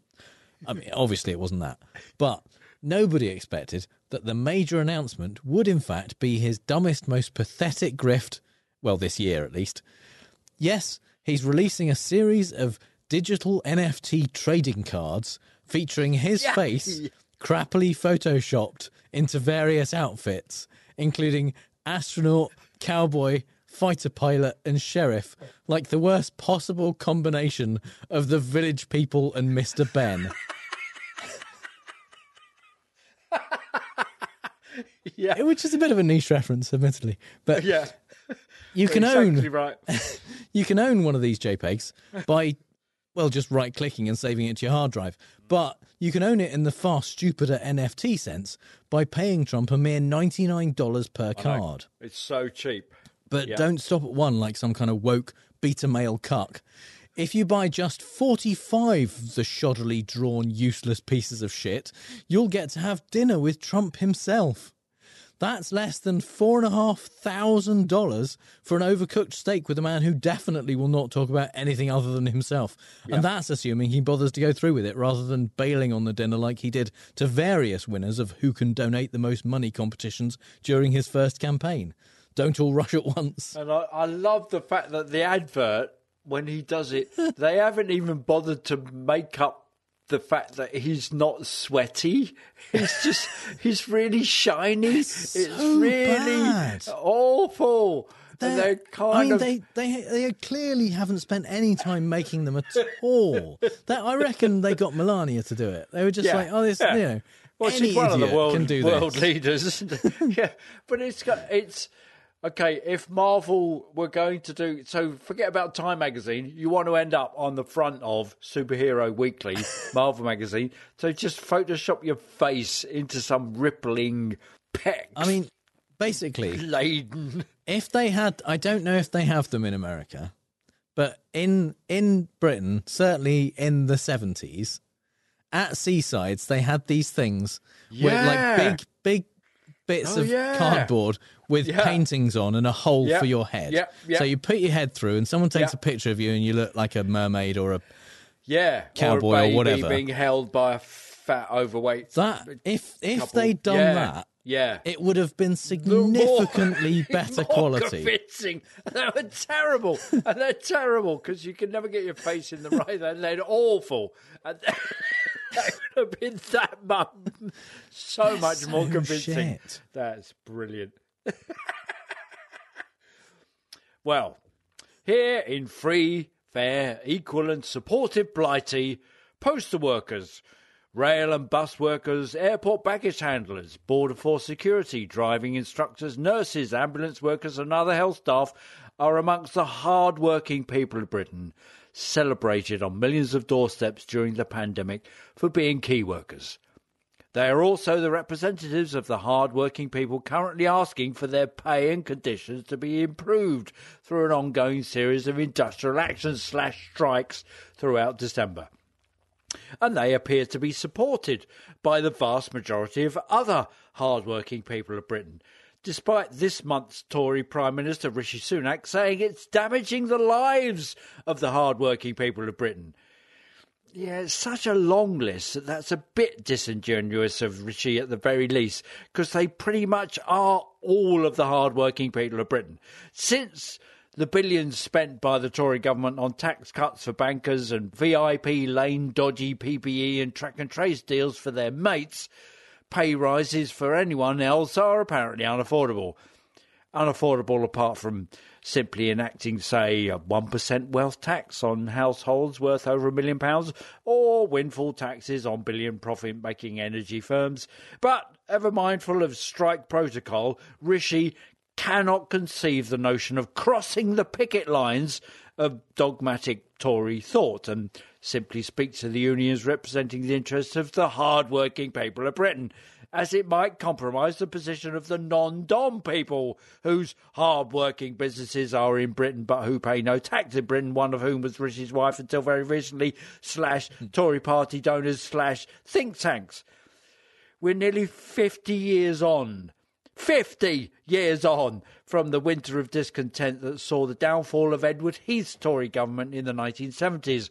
I mean, obviously it wasn't that. But nobody expected that the major announcement would, in fact, be his dumbest, most pathetic grift, well, this year at least. Yes, he's releasing a series of digital NFT trading cards featuring his yeah. face crappily photoshopped into various outfits, including astronaut, cowboy, fighter pilot, and sheriff, like the worst possible combination of the village people and Mr. Benn. yeah. Which is a bit of a niche reference, admittedly. But yeah. you can exactly own right. you can own one of these JPEGs by well, just right clicking and saving it to your hard drive. But you can own it in the far stupider NFT sense by paying Trump a mere $99 per card. It's so cheap. But Yeah. don't stop at one like some kind of woke beta male cuck. If you buy just 45 of the shoddily drawn useless pieces of shit, you'll get to have dinner with Trump himself. That's less than four and a half thousand dollars for an overcooked steak with a man who definitely will not talk about anything other than himself. Yeah. And that's assuming he bothers to go through with it rather than bailing on the dinner like he did to various winners of who can donate the most money competitions during his first campaign. Don't all rush at once. And I, I love the fact that the advert, when he does it, they haven't even bothered to make up the fact that he's not sweaty. He's just, he's really shiny. It's, so really bad. awful. they're kind I mean, of. they, they they clearly haven't spent any time making them at all. that I reckon they got Melania to do it. They were just Yeah, like, oh, this, yeah. you know, Well, any she's one of the world, world leaders. yeah, but it's got it's okay. If Marvel were going to do so, forget about Time magazine. You want to end up on the front of Superhero Weekly, Marvel magazine. So just Photoshop your face into some rippling pecs. I mean, basically, laden. if they had, I don't know if they have them in America, but in in Britain, certainly in the seventies, at seasides they had these things with like big, big bits Oh, of yeah. cardboard with Yeah. paintings on and a hole Yep. for your head. Yep, yep. So you put your head through, and someone takes a picture of you, and you look like a mermaid or a Yeah, Cowboy or, or whatever. being held by a fat, overweight. that. If if couple. they'd done Yeah, that, yeah, it would have been more- significantly better more quality. Convincing. They were terrible, and they're terrible because you can never get your face in the right. They're, they're awful. And they would have been that much, so much more convincing. shit. That's brilliant. well, here in free, fair, equal, and supportive Blighty, postal workers, rail and bus workers, airport baggage handlers, border force security, driving instructors, nurses, ambulance workers, and other health staff are amongst the hard working people of Britain, celebrated on millions of doorsteps during the pandemic for being key workers. They are also the representatives of the hard-working people currently asking for their pay and conditions to be improved through an ongoing series of industrial actions slash strikes throughout December. And they appear to be supported by the vast majority of other hard-working people of Britain, despite this month's Tory Prime Minister Rishi Sunak saying it's damaging the lives of the hard-working people of Britain. Yeah, it's such a long list that that's a bit disingenuous of Rishi at the very least, because they pretty much are all of the hard-working people of Britain. Since the billions spent by the Tory government on tax cuts for bankers and VIP lane dodgy PPE and track and trace deals for their mates, pay rises for anyone else are apparently unaffordable. Unaffordable apart from simply enacting, say, a 1% wealth tax on households worth over a million pounds or windfall taxes on billion profit making energy firms. But ever mindful of strike protocol, Rishi cannot conceive the notion of crossing the picket lines of dogmatic Tory thought and simply speak to the unions representing the interests of the hard-working people of Britain, as it might compromise the position of the non-dom people whose hard-working businesses are in Britain but who pay no tax in Britain, one of whom was Rishi's wife until very recently, slash Tory party donors, slash think tanks. We're nearly 50 years on 50 years on from the winter of discontent that saw the downfall of Edward Heath's Tory government in the 1970s.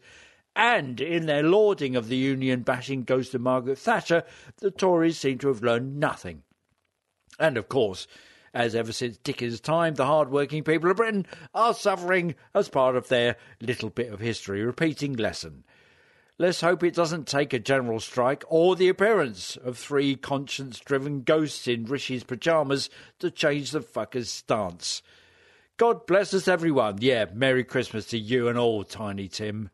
And in their lauding of the union bashing ghost of Margaret Thatcher, the Tories seem to have learned nothing. And of course, as ever since Dickens' time, the hard-working people of Britain are suffering as part of their little bit of history repeating lesson. Let's hope it doesn't take a general strike or the appearance of three conscience driven ghosts in Rishi's pyjamas to change the fucker's stance. God bless us, everyone. Yeah, Merry Christmas to you and all, Tiny Tim.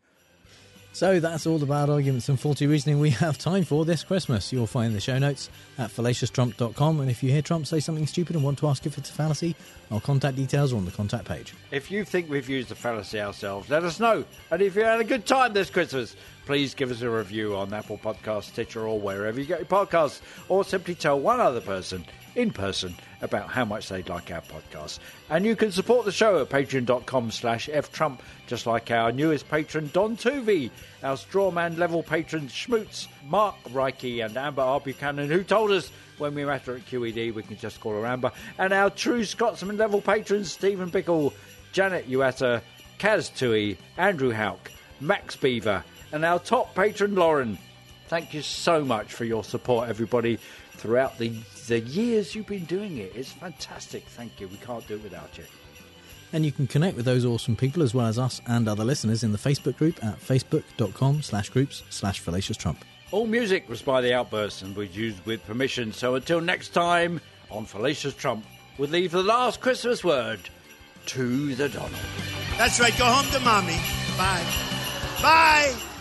So that's all the bad arguments and faulty reasoning we have time for this Christmas. You'll find the show notes at fallacioustrump.com. And if you hear Trump say something stupid and want to ask if it's a fallacy, our contact details are on the contact page. If you think we've used the fallacy ourselves, let us know. And if you had a good time this Christmas, please give us a review on Apple Podcasts, Stitcher, or wherever you get your podcasts, or simply tell one other person in person about how much they'd like our podcast. And you can support the show at patreon.com slash ftrump, just like our newest patron, Don Tuvey, our strawman level patrons, Schmutz, Mark Reiki, and Amber R. Buchanan, who told us when we're at at QED, we can just call her Amber, and our true Scotsman level patrons, Stephen Bickle, Janet Uata, Kaz Tui, Andrew Hauk, Max Beaver, and our top patron, Lauren. Thank you so much for your support, everybody, throughout the, the years you've been doing it. It's fantastic. Thank you. We can't do it without you. And you can connect with those awesome people as well as us and other listeners in the Facebook group at facebook.com slash groups slash fallacious trump. All music was by The Outburst and was used with permission. So until next time, on Fallacious Trump, we'll leave the last Christmas word to the Donald. That's right. Go home to mommy. Bye. Bye.